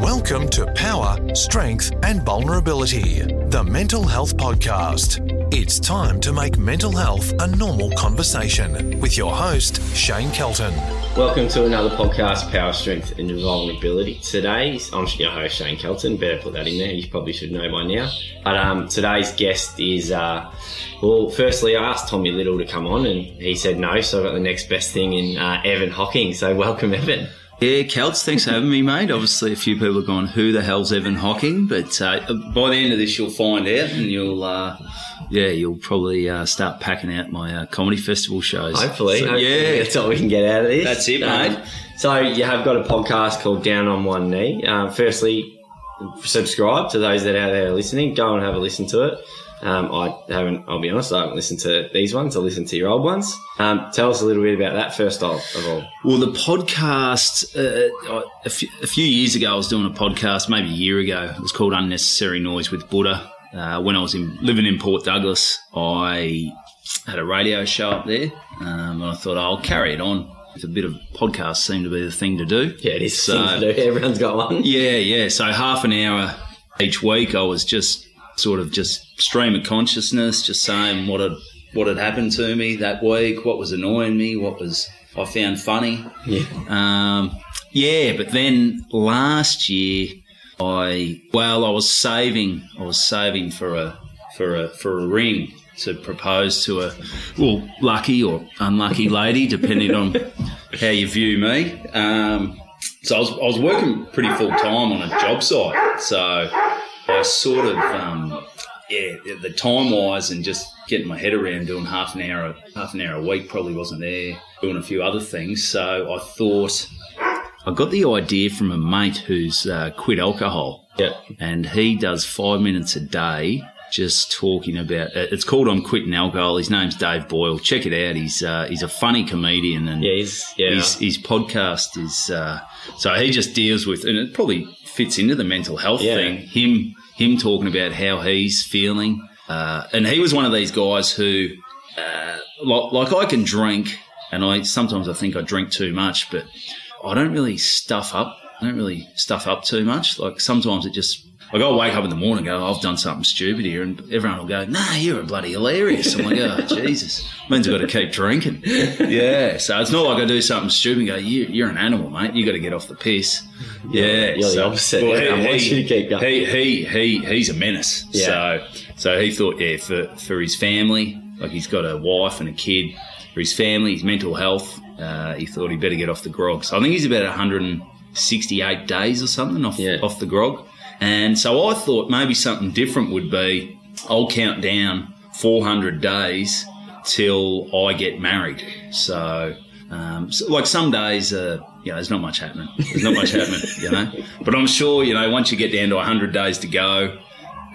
Welcome to Power, Strength, and Vulnerability, the Mental Health Podcast. It's time to make mental health a normal conversation with your host, Shane Kelton. Welcome to another podcast, Power, Strength, and Vulnerability. Today, I'm your host, Shane Kelton. Better put that in there. You probably should know by now. But um, today's guest is, uh, well, firstly, I asked Tommy Little to come on, and he said no. So I got the next best thing in uh, Evan Hocking. So welcome, Evan. Yeah, Celts, thanks for having me, mate. Obviously, a few people have gone, who the hell's Evan Hocking? But uh, by the end of this, you'll find out and you'll, uh, yeah, you'll probably uh, start packing out my uh, comedy festival shows. Hopefully, So, hopefully yeah. that's what we can get out of this. That's it, Um, mate. so you have got a podcast called Down on One Knee. Um, firstly, subscribe to those that are out there listening. Go and have a listen to it. Um, I haven't. I'll be honest. I haven't listened to these ones. I listened to your old ones. Um, tell us a little bit about that first of of all. Well, the podcast, uh, a, few, a few years ago, I was doing a podcast, maybe a year ago. It was called Unnecessary Noise with Buddha. Uh, when I was in, living in Port Douglas, I had a radio show up there, um, and I thought I'll carry it on. With a bit of podcast seemed to be the thing to do. Yeah, it is. So. Everyone's got one. Yeah, yeah. So half an hour each week, I was just sort of just stream of consciousness, just saying what had what had happened to me that week, what was annoying me, what was I found funny. Yeah. Um, yeah, but then last year, I well, I was saving, I was saving for a for a for a ring to propose to a well, lucky or unlucky lady, depending on how you view me. Um, so I was, I was working pretty full time on a job site, so I sort of um, yeah, the time wise and just getting my head around doing half an hour half an hour a week probably wasn't there. Doing a few other things, so I thought I got the idea from a mate who's uh, quit alcohol, Yeah. and he does five minutes a day just talking about. uh, It's called "I'm Quitting Alcohol." His name's Dave Boyle. Check it out. He's uh, he's a funny comedian, and Yeah. He's, yeah. his, his podcast is uh, so he just deals with, and it probably fits into the mental health Yeah. thing. Him him talking about how he's feeling, uh, and he was one of these guys who, uh, like, like I can drink, and I sometimes I think I drink too much, but I don't really stuff up. I don't really stuff up too much. Like sometimes it just. Like I'll wake up in the morning and go, I've done something stupid here, and everyone will go, Nah, you're a bloody hilarious. I'm like, Oh, Jesus. Means I've got to keep drinking. Yeah. So it's not like I do something stupid and go, you, You're an animal, mate. you got to get off the piss. Yeah. you're the so- opposite. Everyone wants you to keep going. He, he, he, he's a menace. Yeah. So, so he thought, yeah, for, for his family, like he's got a wife and a kid, for his family, his mental health, uh, he thought he better get off the grog. So I think he's about 168 days or something off, Yeah. off the grog. And so I thought maybe something different would be I'll count down 400 days till I get married. So, um, so like some days, uh, you know, there's not much happening. There's not much happening, you know. But I'm sure, you know, once you get down to 100 days to go,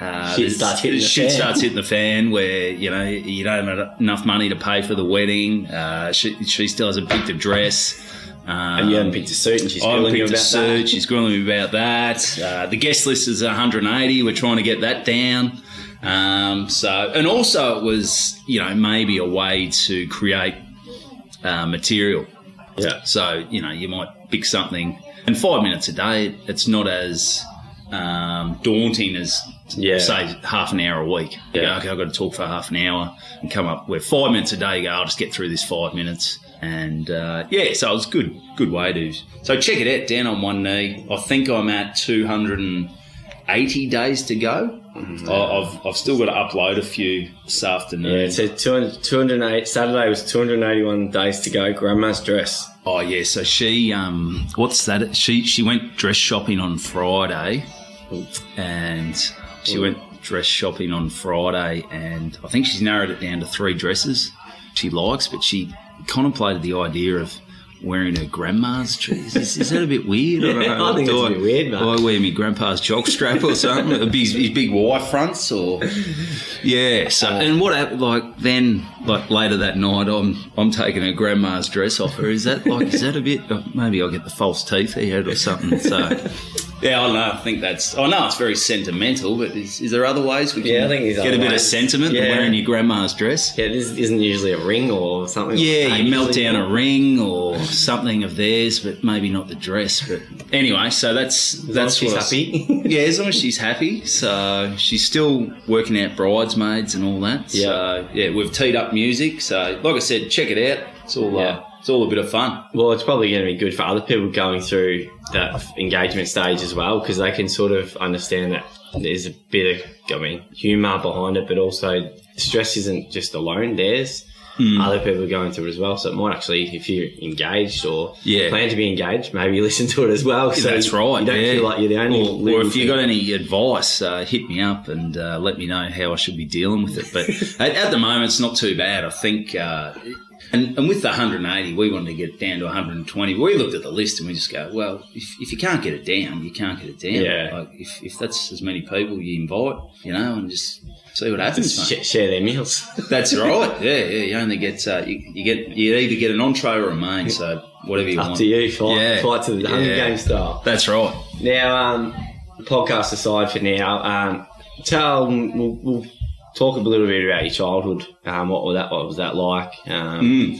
uh, Shit starts hitting the shit fan. starts hitting the fan where, you know, you don't have enough money to pay for the wedding. Uh, she, she still hasn't picked a dress. Um, and you haven't picked a suit, and she's I grilling you picked a about suit. that. She's grilling me about that. Uh, the guest list is 180. We're trying to get that down. Um, so, and also it was, you know, maybe a way to create uh, material. Yeah. So, you know, you might pick something, and five minutes a day, it's not as um, daunting as, Yeah. say, half an hour a week. You Yeah. go, okay, I've got to talk for half an hour and come up where five minutes a day, you go, I'll just get through this five minutes. And uh, yeah, so it was good, good way to. So check it out, down on one knee. I think I'm at 280 days to go. I- I've, I've still got to upload a few this afternoon. Yeah, said 200, 208. Saturday was 281 days to go. Grandma's dress. Oh yeah, so she um what's that? She she went dress shopping on Friday and she went dress shopping on Friday and I think she's narrowed it down to three dresses she likes, but she contemplated the idea of wearing her grandma's dress. Is, is that a bit weird? I, don't know. I think Do it's a bit weird, mate. Do I wear my grandpa's jock strap or something? his, his big Y fronts or yeah. So and what hap- like then like later that night I'm I'm taking her grandma's dress off her. Is that like is that a bit? oh, Maybe I'll get the false teeth out or something. So Yeah, I don't know. I think that's. I know it's very sentimental, but is, is there other ways we can Yeah, I think get a bit of sentiment than Yeah. wearing your grandma's dress? Yeah, this isn't usually a ring or something. Yeah, like you melt down a ring or something of theirs, but maybe not the dress. But anyway, so that's As that's she's happy. Yeah, as long as she's happy. So she's still working out bridesmaids and all that. So yeah, we've teed up music. So like I said, check it out. It's all Yeah. uh, it's all a bit of fun. Well, it's probably going to be good for other people going through that engagement stage as well because they can sort of understand that there's a bit of, I mean, humour behind it, but also stress isn't just alone theirs. Hmm. Other people are going through it as well. So it might actually, if you're engaged or Yeah. plan to be engaged, maybe listen to it as well. So That's right. You don't yeah. feel like you're the only. Or, or if you thing. got any advice, uh, hit me up and uh, let me know how I should be dealing with it. But at, at the moment, it's not too bad. I think. Uh, and, and with the 180, we wanted to get down to 120. We looked at the list and we just go, well, if, if you can't get it down, you can't get it down. Yeah. Like if, if that's as many people you invite, you know, and just see what happens. Sh- share their meals. That's right. Yeah, yeah. You only get uh, you, you get you either get an entree or a main. So whatever you Up want. to you. Fight, Yeah. fight to the Hunger Yeah. Game style. That's right. Now, um, podcast aside for now, um, tell we'll, we'll talk a little bit about your childhood. Um, what was that? What was that like? Um, Mm.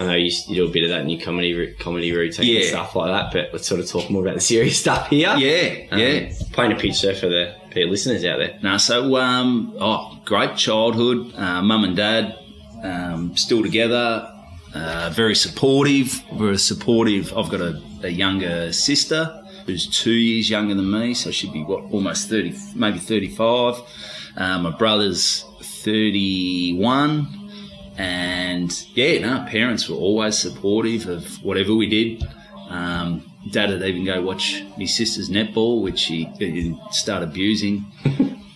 I know you, you do a bit of that in your comedy comedy routine and stuff like that, but let's sort of talk more about the serious stuff here. Yeah, Um, yeah. Paint a picture for the for listeners out there. No, so um, oh, great childhood. Uh, Mum and dad um, still together. Uh, very supportive. We're supportive. I've got a, a younger sister who's two years younger than me, so she'd be what almost thirty, maybe thirty-five. Uh, my brother's thirty-one, and yeah, no, parents were always supportive of whatever we did. Um, Dad would even go watch my sister's netball, which he, he start abusing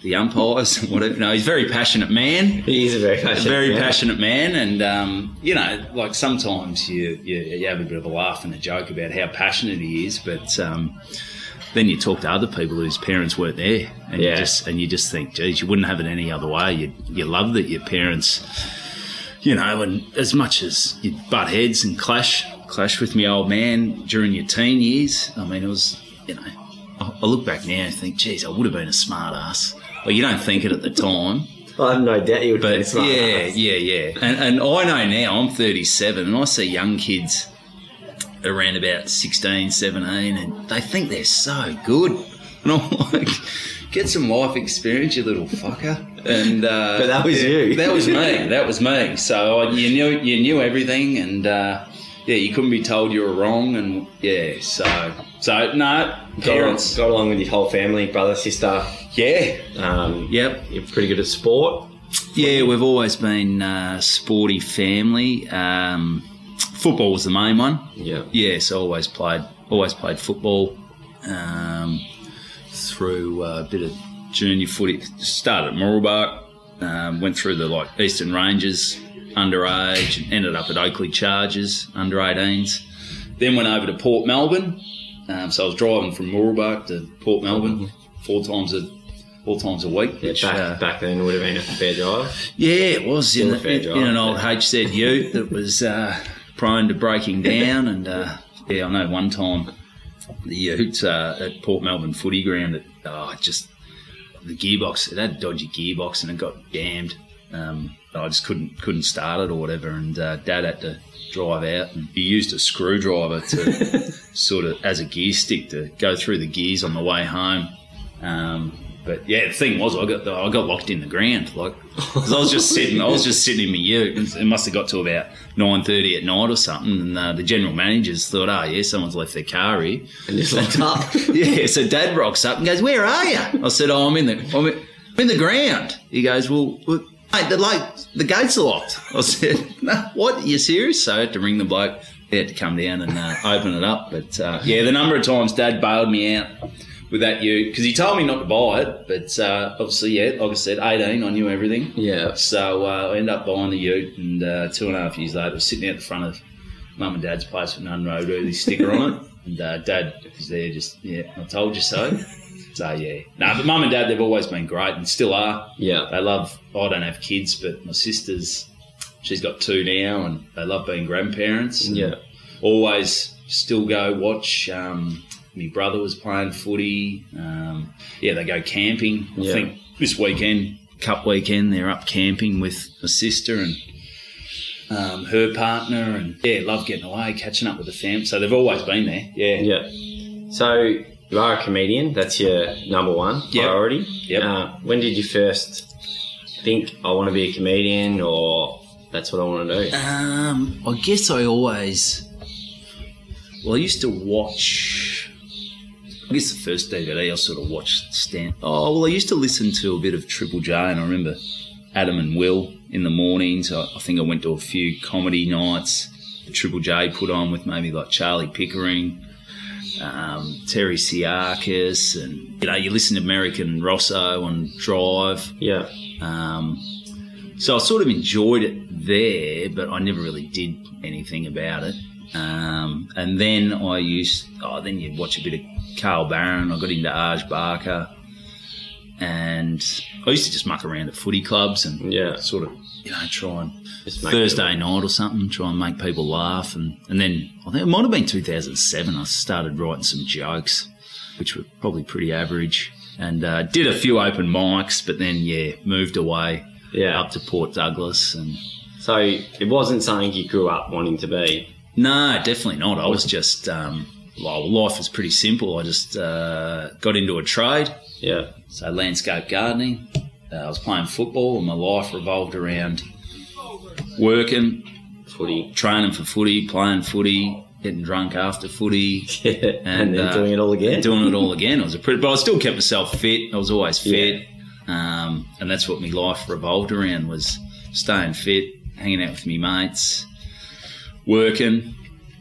the umpires and whatever. No, he's a very passionate man. He is a very A passionate, very man. passionate man, and um, you know, like sometimes you, you you have a bit of a laugh and a joke about how passionate he is, but um, then you talk to other people whose parents weren't there, and Yeah. you just and you just think, geez, you wouldn't have it any other way. You you love that your parents, you know, and as much as you butt heads and clash clash with me old man during your teen years, I mean, it was you know, I, I look back now and think, geez, I would have been a smart ass. Well, you don't think it at the time. I have no doubt you would But smart. yeah, yeah, yeah. And, and I know now, I'm 37, and I see young kids around about 16, 17, and they think they're so good. And I'm like, get some life experience, you little fucker. And uh, But that was yeah, you. That was me. That was me. So you knew you knew everything, and uh, yeah, you couldn't be told you were wrong. And yeah, so so no Got, parents. got along with your whole family, brother, sister. Yeah. Um, Yep. You're pretty good at sport. Yeah, we've always been uh, sporty family. Um, football was the main one. Yeah. Yeah, so always played, always played football. Um, through uh, a bit of junior footy. Started at Mooroolbark, um, went through the like Eastern Ranges underage, and ended up at Oakleigh Chargers under 18s. Then went over to Port Melbourne. Um, so I was driving from Mooroolbark to Port Melbourne four times a four times a week. Yeah, which, back, uh, back then would have been a fair drive. yeah, it was in, fair in, in an old yeah. HZ Ute that was uh, prone to breaking down. And uh, yeah, I know one time the Ute uh, at Port Melbourne footy ground, it, oh, just the gearbox, it had a dodgy gearbox and it got jammed. Um, I just couldn't couldn't start it or whatever. And uh, Dad had to drive out and he used a screwdriver to sort of as a gear stick to go through the gears on the way home. Um, but yeah, the thing was, I got I got locked in the ground, like 'cause I was just sitting, I was just sitting in my ute. It must have got to about nine thirty at night or something, and uh, the general managers thought, "Oh yeah, someone's left their car here." And just locked up. yeah, so Dad rocks up and goes, "Where are you?" I said, "Oh, I'm in the I'm in, I'm in the ground." He goes, "Well, well mate, the like the gates are locked." I said, "No, what? Are you serious?" So I had to ring the bloke. He had to come down and uh, open it up. But uh, yeah, the number of times Dad bailed me out with that ute because he told me not to buy it, but uh, obviously, yeah, like I said, eighteen, I knew everything. Yeah. So uh, I ended up buying the ute, and uh, two and a half years later, I was sitting out the front of mum and dad's place with an Road with his sticker on it, and uh, dad was there, just yeah, I told you so. So yeah, no, but mum and dad, they've always been great and still are. Yeah. They love. I don't have kids, but my sister's, she's got two now, and they love being grandparents. and Yeah. Always still go watch um, my brother was playing footy. Um, yeah, they go camping. I Yeah. think this weekend, cup weekend, they're up camping with my sister and um, her partner, and yeah, love getting away, catching up with the fam. So they've always been there. Yeah, Yeah. So you are a comedian. That's your number one Yep. priority. Yep. Uh, when did you first think I want to be a comedian, or that's what I want to do? Um, I guess I always. Well, I used to watch. I guess the first DVD I sort of watched Stan. Oh well, I used to listen to a bit of Triple J, and I remember Adam and Wil in the mornings. I, I think I went to a few comedy nights. Triple J put on with maybe like Charlie Pickering, um, Terry Siakis, and you know you listen to Merrick and Rosso on Drive. Yeah. Um, so I sort of enjoyed it there, but I never really did anything about it. Um, and then I used, oh, then you'd watch a bit of Carl Barron. I got into Arj Barker. And I used to just muck around at footy clubs and Yeah. sort of, you know, try and Thursday night or something, try and make people laugh. And, and then I think it might have been 2007, I started writing some jokes, which were probably pretty average. And uh, did a few open mics, but then, yeah, moved away Yeah. up to Port Douglas. And So it wasn't something you grew up wanting to be. no, definitely not. I was just, um, well, life was pretty simple. I just uh, got into a trade. Yeah. So landscape gardening. Uh, I was playing football, and my life revolved around working, Footy. training for footy, playing footy, getting drunk after footy, Yeah. And, then uh, doing it all again. Doing it all again. I was a pretty, but I still kept myself fit. I was always fit, um, and that's what my life revolved around was staying fit, hanging out with my mates, working.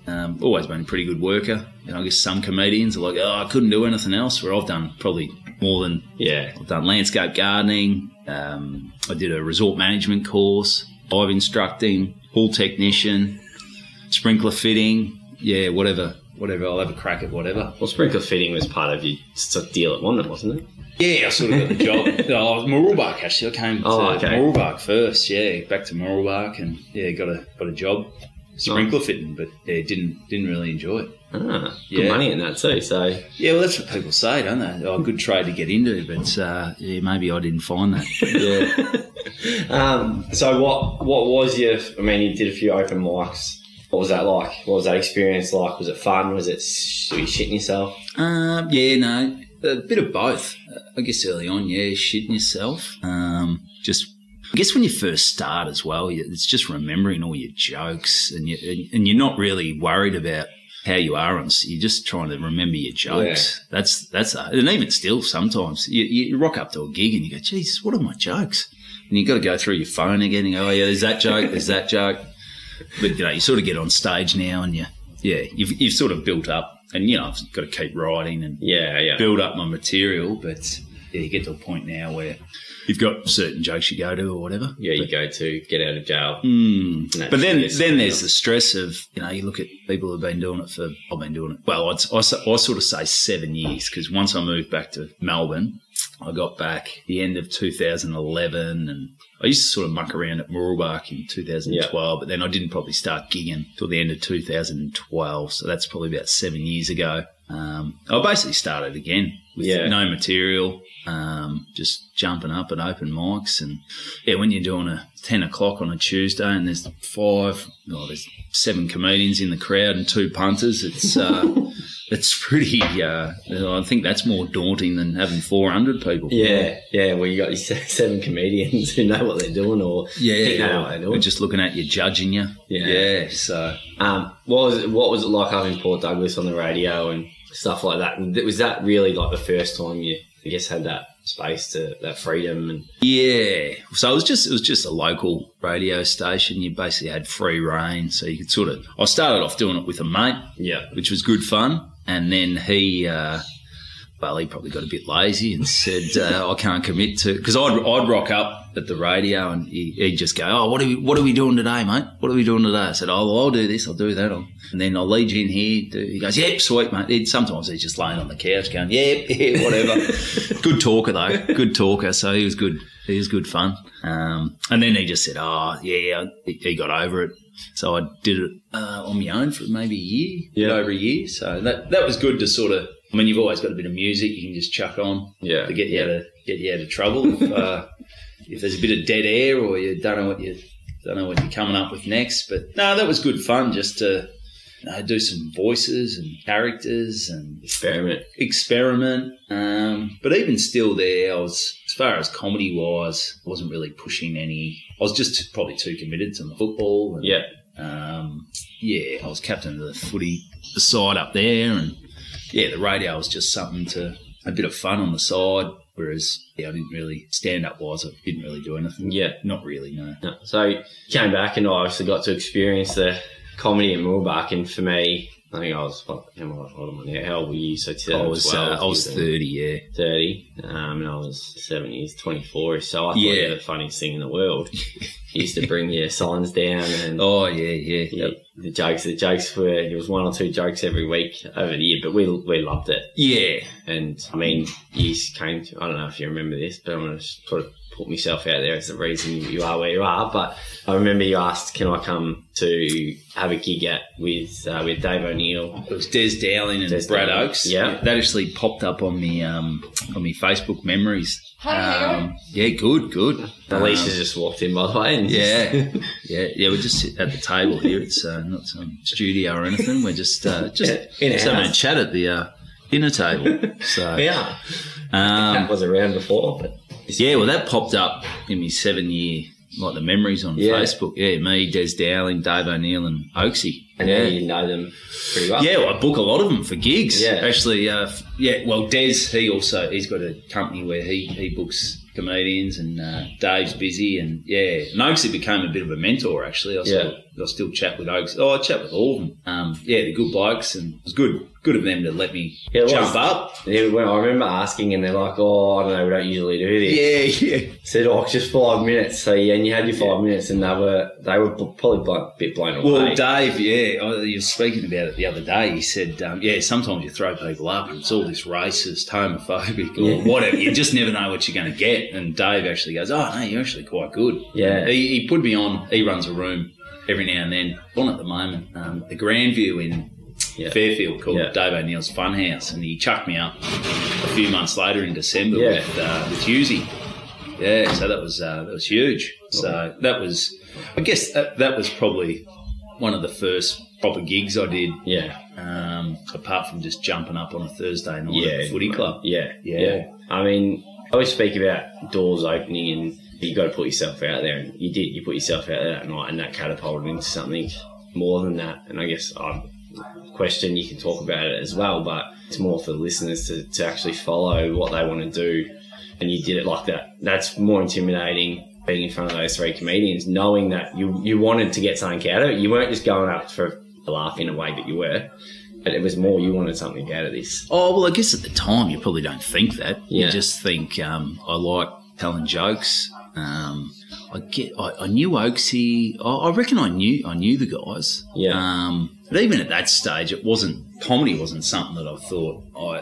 Um, always been a pretty good worker. You know, I guess some comedians are like, oh, I couldn't do anything else. Where I've done probably more than yeah. I've done landscape gardening. Um, I did a resort management course, dive instructing, pool technician, sprinkler fitting. Yeah, whatever, whatever. I'll have a crack at whatever. Well, sprinkler fitting was part of your deal at Wanda, wasn't it? Yeah, I sort of got the job. I oh, Mooroolbark actually. I came Oh, to okay. Mooroolbark first. Yeah, back to Mooroolbark and yeah, got a got a job sprinkler fitting, but yeah, didn't didn't really enjoy it. Ah, good Yeah. money in that too. So Yeah, well, that's what people say, don't they? Oh, good trade to get into, but uh, yeah, maybe I didn't find that. yeah. um, so what what was your? I mean, you did a few open mics. What was that like? What was that experience like? Was it fun? Was it were you shitting yourself? Um, yeah, no, a bit of both. I guess early on, yeah, shitting yourself. Um, just, I guess when you first start as well, it's just remembering all your jokes, and you and- you're not really worried about how you are on. You're just trying to remember your jokes. That's that's a, and even still, sometimes you, you rock up to a gig and you go, Jesus, what are my jokes? And you've got to go through your phone again and go, oh yeah, there's that joke, there's that joke. But you know, you sort of get on stage now, and you, yeah, you've you've sort of built up, and you know, I've got to keep writing and Yeah, yeah. build up my material. But yeah, you get to a point now where you've got certain jokes you go to or whatever. Yeah, you go to get out of jail. Mm. But then, then there's the stress of you know you look at people who've been doing it for I've been doing it well I'd, I, I sort of say seven years because once I moved back to Melbourne I got back the end of 2011 and I used to sort of muck around at Mooroolbark in 2012 but then I didn't probably start gigging till the end of 2012 so that's probably about seven years ago um, I basically started again Yeah. no material um, just jumping up at open mics and yeah, when you're doing a 10 o'clock on a Tuesday and there's five, oh, there's seven comedians in the crowd and two punters, it's, uh, it's pretty, uh, I think that's more daunting than having 400 people. Yeah, yeah. Well, you got these seven comedians who know what they're doing, or Yeah, know what they're We're doing. just looking at you, judging you. Yeah. Yeah. So, Um, what was it, what was it like having Port Douglas on the radio and stuff like that? And was that really like the first time you, I guess, had that space to that freedom and yeah. So it was just, it was just a local radio station. You basically had free reign. So you could sort of, I started off doing it with a mate. yeah, which was good fun. And then he, uh, well, he probably got a bit lazy and said, uh, "I can't commit to." Because I'd I'd rock up at the radio and he, he'd just go, "Oh, what are we what are we doing today, mate? What are we doing today?" I said, "Oh, well, I'll do this, I'll do that, I'll, and then I'll lead you in here." Do, he goes, "Yep, sweet, mate." He'd, sometimes he's just laying on the couch going, "Yep, yeah, whatever." good talker though, good talker. So he was good. He was good fun. Um, and then he just said, "Oh, yeah," he, he got over it. So I did it uh, on my own for maybe a year, Yeah. over a year. So that that was good to sort of I mean, you've always got a bit of music you can just chuck on Yeah. to get you out of get you out of trouble. if, uh, if there's a bit of dead air or you don't know what you don't know what you're coming up with next, but no, that was good fun just to you know, do some voices and characters and Experiment. experiment. Um, but even still, there, I was as far as comedy wise, I wasn't really pushing any. I was just probably too committed to my football. And, Yeah. um, yeah, I was captain of the footy side up there, and yeah, the radio was just something to a bit of fun on the side. Whereas, yeah, I didn't really stand up wise. I didn't really do anything. Yeah. not really. No. No. So came back and I obviously got to experience the comedy in Moorbuck and for me, I think I was, what, how, am I, what am I now? How old were you? So I was uh, I was thirty. Yeah, 30, um, and I was seven years, 24. So I thought Yeah. you were the funniest thing in the world. used to bring your signs down and Oh yeah, yeah. yeah, the jokes, the jokes were, it was one or two jokes every week over the year, but we, we loved it. Yeah. And I mean, you came to, I don't know if you remember this, but I'm going to sort of put myself out there as the reason you are where you are. But I remember you asked, can I come to have a gig at with, uh, with Dave O'Neill? It was Des Dowling and Des Brad Dowling, Oakes. yeah. that actually popped up on me um, on me Facebook memories. Hi, how you Um, yeah, good, good. Alicia's Um, just walked in, by the way. And yeah, yeah, yeah. We're just sit at the table here. It's uh, not some studio or anything. We're just uh, just, In a just having a chat at the uh, dinner table. So yeah. um, that was around before, but yeah, well, that popped up in my seven year like the memories on Yeah. Facebook. Yeah, me, Des Dowling, Dave O'Neill, and Oaksy. and yeah. you know them pretty well. Yeah, well, I book a lot of them for gigs. Yeah. actually, uh, f- yeah. Well, Des, he also he's got a company where he he books comedians, and uh, Dave's busy, and yeah, and Oaksy became a bit of a mentor. Actually, I still, I still chat with Oaks. Oh, I chat with all of them. Um, yeah, they're good blokes, and it was good good of them to let me Yeah, jump up. Yeah, when I remember asking, and they're like, "Oh, I don't know, we don't usually do this." Yeah, yeah. Said, "Oh, just five minutes." So yeah, and you had your five minutes, and they were they were probably a bit blown away. Well, Dave, yeah, you were speaking about it the other day. He said, um, yeah, sometimes you throw people up and it's all this racist, homophobic, or Yeah. whatever. You just never know what you're going to get. And Dave actually goes, oh, no, you're actually quite good. Yeah. He, he put me on, he runs a room every now and then. On at the moment, um, the Grandview in Yeah. Fairfield called Yeah. Dave O'Neill's Funhouse. And he chucked me up a few months later in December Yeah. with, uh, with Hughesy. Yeah, so that was uh, that was huge. So that was, I guess that, that was probably one of the first proper gigs I did, yeah, um, apart from just jumping up on a Thursday night yeah, at the footy club. Yeah, Yeah. yeah, I mean, I always speak about doors opening, and you got to put yourself out there, and you did. You put yourself out there that night, and that catapulted into something more than that. And I guess I question you can talk about it as well, but it's more for the listeners to, to actually follow what they want to do, and you did it like that. That's more intimidating. Being in front of those three comedians, knowing that you you wanted to get something out of it, you weren't just going up for a laugh in a way that you were, but it was more you wanted something out of this. Oh well, I guess at the time you probably don't think that. Yeah. You just think um, I like telling jokes. Um, I get. I, I knew Oaksy. I, I reckon I knew. I knew the guys. Yeah. Um, but even at that stage, it wasn't comedy. wasn't something that I thought. I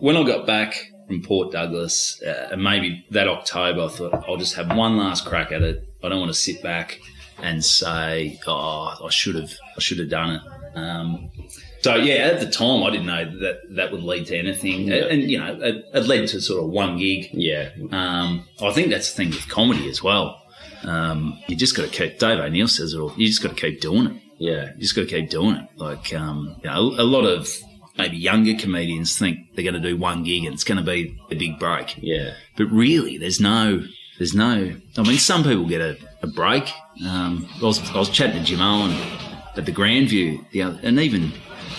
when I got back from Port Douglas, uh, and maybe that October, I thought I'll just have one last crack at it. I don't want to sit back and say, "Oh, I should have. I should have done it." Um, so yeah, at the time, I didn't know that that would lead to anything, Yeah. and, you know, it, it led to sort of one gig. Yeah, Um, I think that's the thing with comedy as well. Um, you just got to keep. Dave O'Neill says it all. You just got to keep doing it. Yeah, You just got to keep doing it. Like um, you know, a lot of maybe younger comedians think they're going to do one gig and it's going to be a big break. yeah, But really, there's no, there's no. I mean, some people get a, a break. Um, I was I was chatting to Jimeoin at the Grandview the other, and even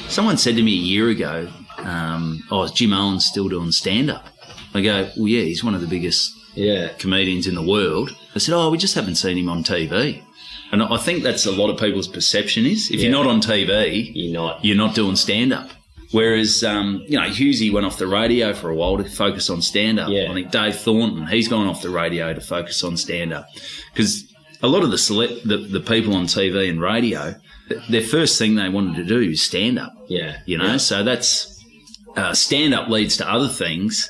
someone said to me a year ago, um, "Oh, is Jimeoin still doing stand up?" I go, "Well, yeah, he's one of the biggest yeah, comedians in the world." I said, "Oh, we just haven't seen him on TV." And I think that's a lot of people's perception is if you're not on TV, you're not. you're not doing stand up. Whereas, um, you know, Hughesy went off the radio for a while to focus on stand up. Yeah. I think Dave Thornton, he's gone off the radio to focus on stand up. Because a lot of the, select, the the people on TV and radio, th- their first thing they wanted to do is stand up. Yeah, You know, yeah. so that's uh, stand up leads to other things.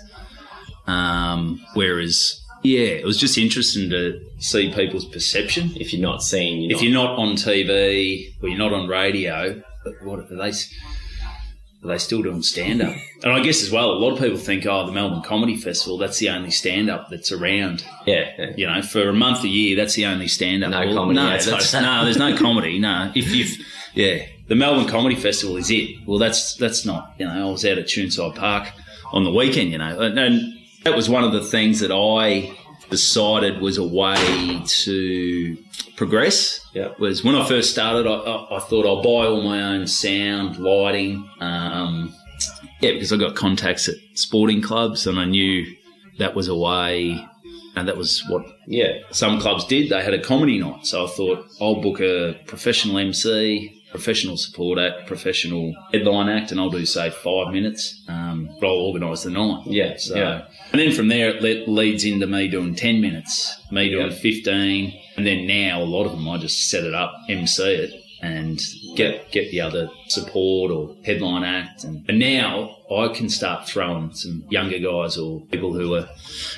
Um, whereas, yeah, it was just interesting to see people's perception if you're not seen, you're if not, you're not on TV or you're not on radio, what are they? are they still doing stand up? and I guess as well, a lot of people think, oh, the Melbourne Comedy Festival, that's the only stand up that's around. Yeah. yeah. You know, for a month a year, that's the only stand up. No comedy, No, yeah, that's- that's- no, there's no comedy. No, if you've, yeah, the Melbourne Comedy Festival is it. Well, that's that's not. You know, I was out at Tuneside Park on the weekend. You know, and, and that was one of the things that I decided was a way to progress. Yeah. Was when I first started, I, I, I thought I'll buy all my own sound, lighting. Um, yeah, because I got contacts at sporting clubs, and I knew that was a way, and that was what Yeah. some clubs did. They had a comedy night, so I thought I'll book a professional MC, professional support act, professional headline act, and I'll do say five minutes. Um, but I'll organise the night. Yeah, So, yeah. and then from there it le- leads into me doing ten minutes, me doing Yeah. fifteen, and then now a lot of them I just set it up, MC it, and get get the other support or headline act, and, and now I can start throwing some younger guys or people who are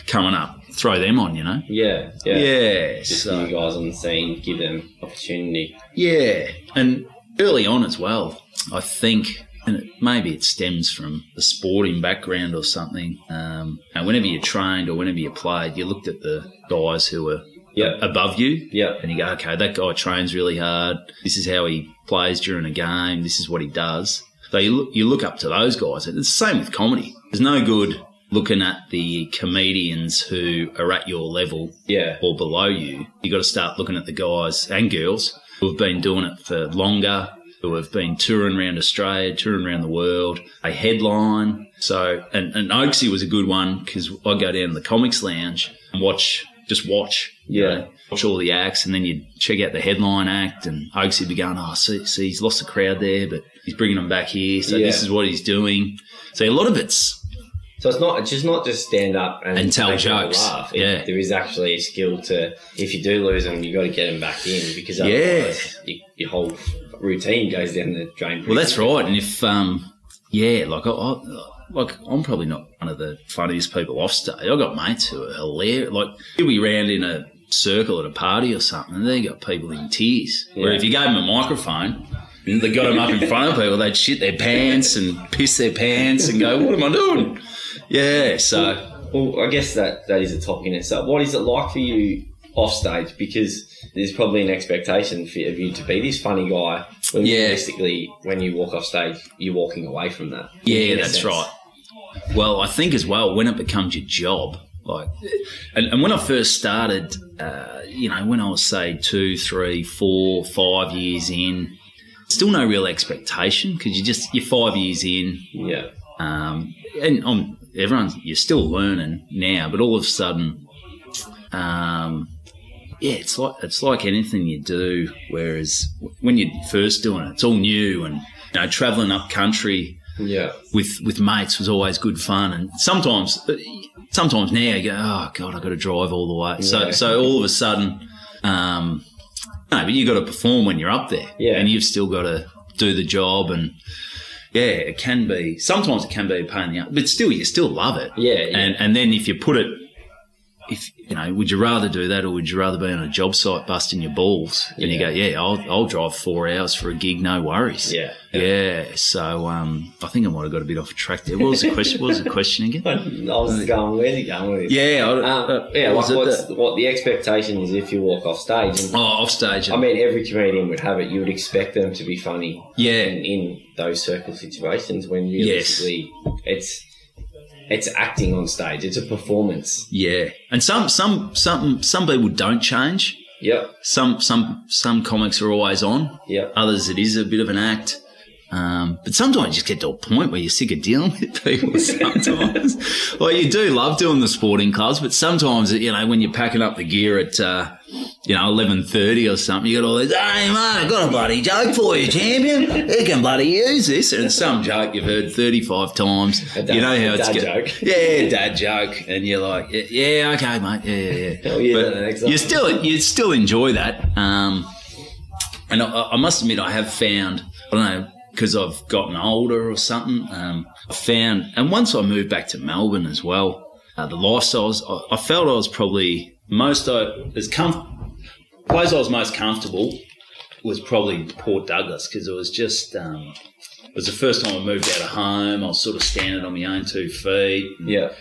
coming up, throw them on, you know. Yeah. Yeah. Yeah, Just so- new guys on the scene, give them opportunity. yeah, and early on as well, I think, and it, maybe it stems from the sporting background or something. Um, and whenever you trained or whenever you played, you looked at the guys who were Yeah. above you, Yeah. and you go, okay, that guy trains really hard. This is how he plays during a game. This is what he does. So you look, you look up to those guys. And it's the same with comedy. There's no good looking at the comedians who are at your level Yeah. or below you. You got to start looking at the guys and girls who have been doing it for longer, who have been touring around Australia, touring around the world. A headline. So, and, and Oaksy was a good one because I go down to the comics lounge and watch, just watch. you Yeah. know, watch all the acts and then you check out the headline act and Oaksy be going, oh, see, see, he's lost the crowd there, but he's bringing them back here. So Yeah. this is what he's doing. So a lot of it's So it's not it's just not just stand up and, And tell jokes. Laugh. It- Yeah. there is actually a skill to if you do lose them, you got to get them back in because Yeah. you, your whole routine goes down the drain. Well, that's right. And if, um, yeah, like, I, I, like I'm probably not one of the funniest people off stage. I got mates who are hilarious. Like, you'll be round in a circle at a party or something, and they got people in tears. Where if you gave them a microphone, and they got them up in front of people, they'd shit their pants and piss their pants and go, "What am I doing?" Yeah. So Well, I guess that that is a topic in itself. What is it like for you off stage? Because there's probably an expectation for, of you to be this funny guy. When Yeah. realistically, when you walk off stage, you're walking away from that. Yeah, that's sense. right. Well, I think as well when it becomes your job, like, and, and when I first started, uh, you know, when I was say two, three, four, five years in, still no real expectation because you just you're five years in, Yeah, um, and um, everyone's you're still learning now, but all of a sudden, um, yeah, it's like it's like anything you do. Whereas when you're first doing it, it's all new, and you know, traveling up country yeah, with with mates was always good fun. And sometimes, sometimes now you go, oh god, I got to drive all the way. So so all of a sudden, um, no, but you got to perform when you're up there, Yeah. and you've still got to do the job and. Yeah, it can be. Sometimes it can be a pain in the ass, but still, you still love it. Yeah, yeah. And and then if you put it, if you know, would you rather do that or would you rather be on a job site busting your balls? And you go, yeah, I'll I'll drive four hours for a gig, no worries. yeah. Yeah, so um, I think I might have got a bit off track there. What was the question? What was the question again? I was going, where's he going with it? Yeah, I, Um, uh, yeah, like what's the- what the expectation is if you walk off stage. And, oh, off stage. I mean, every comedian would have it. You would expect them to be funny yeah, in, in those circle situations when you Yes. it's it's acting on stage. It's a performance. yeah. And some some some some people don't change. Yep. Some some some comics are always on. Yep. Others, it is a bit of an act. Um, but sometimes you just get to a point where you're sick of dealing with people. Sometimes, well, you do love doing the sporting clubs, but sometimes, you know, when you're packing up the gear at, uh, you know, eleven thirty or something, you got all these, Hey, mate, I've got a bloody joke for you, champion. You can bloody use this, and some joke you've heard thirty-five times. Dad- you know how it's dad go- joke. Yeah, dad joke, and you're like, yeah, okay, mate, yeah, yeah, yeah. Hell yeah, But the next one. you still you still enjoy that. Um, and I, I must admit, I have found, I don't know, because I've gotten older or something, um, I found, and once I moved back to Melbourne as well, uh, the lifestyles, I, I felt I was probably most, I, as com- place I was most comfortable was probably Port Douglas because it was just, um, it was the first time I moved out of home. I was sort of standing on my own two feet. Yeah.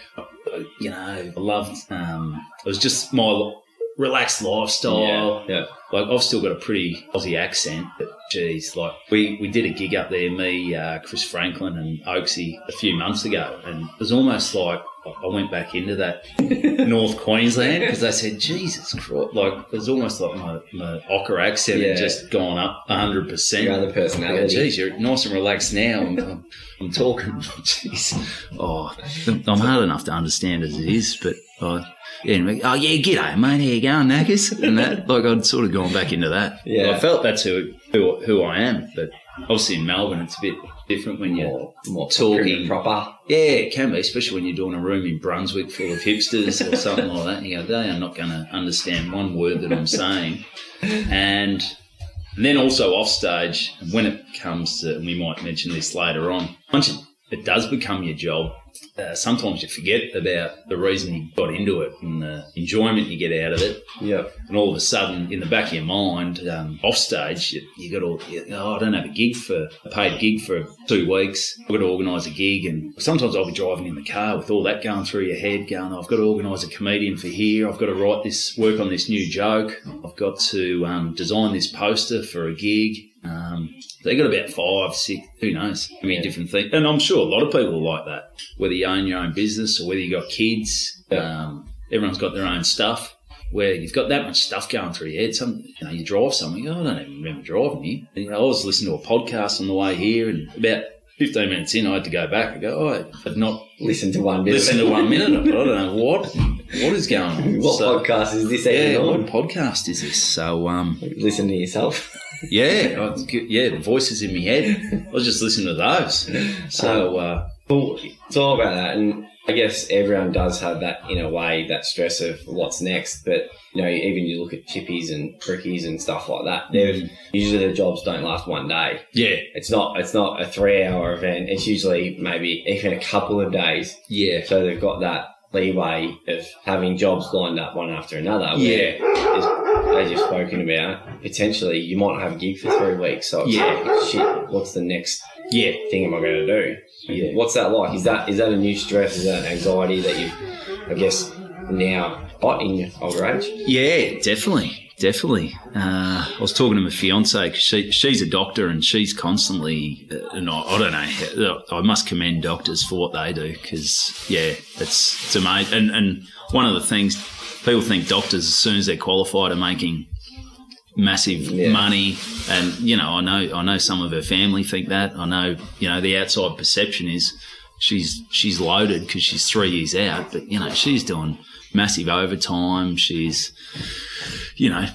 You know, I loved. Um, it was just my relaxed lifestyle. Yeah. Like I've still got a pretty Aussie accent, but geez, like we, we did a gig up there, me, uh, Chris Franklin, and Oaksy a few months ago, and it was almost like I went back into that North Queensland because I said, Jesus Christ, like it was almost like my, my ochre accent Yeah. had just gone up hundred percent. Your other personality. Geez, you're nice and relaxed now. I'm, I'm, I'm talking. Jeez, oh, I'm hard enough to understand as it is, but uh, yeah, anyway, oh yeah, g'day, mate. How you going, knackers? And that, like, I'd sort of gone back into that. Yeah. I felt that's who who who I am, but obviously in Melbourne, it's a bit different when you're More, more Talking. proper. yeah, it can be, especially when you're doing a room in Brunswick full of hipsters or something like that. You go, they are not going to understand one word that I'm saying. And, and then also off stage, when it comes to, and we might mention this later on, once it, it does become your job, uh, sometimes you forget about the reason you got into it and the enjoyment you get out of it. Yeah. And all of a sudden, in the back of your mind, um, off stage, you, you got to, you, oh, I don't have a gig for, a paid gig for two weeks. I've got to organise a gig. And sometimes I'll be driving in the car with all that going through your head, going, I've got to organise a comedian for here. I've got to write this, work on this new joke. I've got to um, design this poster for a gig. Um, they got about five, six, who knows? I mean, different things. And I'm sure a lot of people like that, whether you own your own business or whether you got kids. Yeah. Um, everyone's got their own stuff where you've got that much stuff going through your head. Some, you know, you drive something. you go, I don't even remember driving here. And, you know, I was listening to a podcast on the way here, and about 15 minutes in, I had to go back. I go, oh, I've not Listen to one listened to one minute of it. I don't know what, what is going on. What So, podcast is this Yeah, even what podcast is this? So, um, Listen to yourself. Yeah, yeah, the voices in my head. I was just listening to those. So, uh, Well, it's all about that, and I guess everyone does have that in a way that stress of what's next. But you know, even you look at chippies and crickies and stuff like that. They're usually the jobs don't last one day. yeah, It's not it's not a three hour event. It's usually maybe even a couple of days. yeah, So they've got that leeway of having jobs lined up one after another. Yeah. as, as you've spoken about, potentially you might have a gig for three weeks. So it's Yeah. like, shit, what's the next yeah. thing am I going to do? Yeah. What's that like? Is that is that a new stress? Is that an anxiety that you've, I guess, now got in your older age? Yeah, definitely, definitely. Uh, I was talking to my fiance because she, she's a doctor and she's constantly, uh, and I, I don't know, I must commend doctors for what they do because, yeah, it's, it's amazing. And, and one of the things, people think doctors, as soon as they're qualified, are making massive Yeah. money and you know I know I know some of her family think that I know you know the outside perception is she's she's loaded because she's three years out but you know she's doing massive overtime. She's you know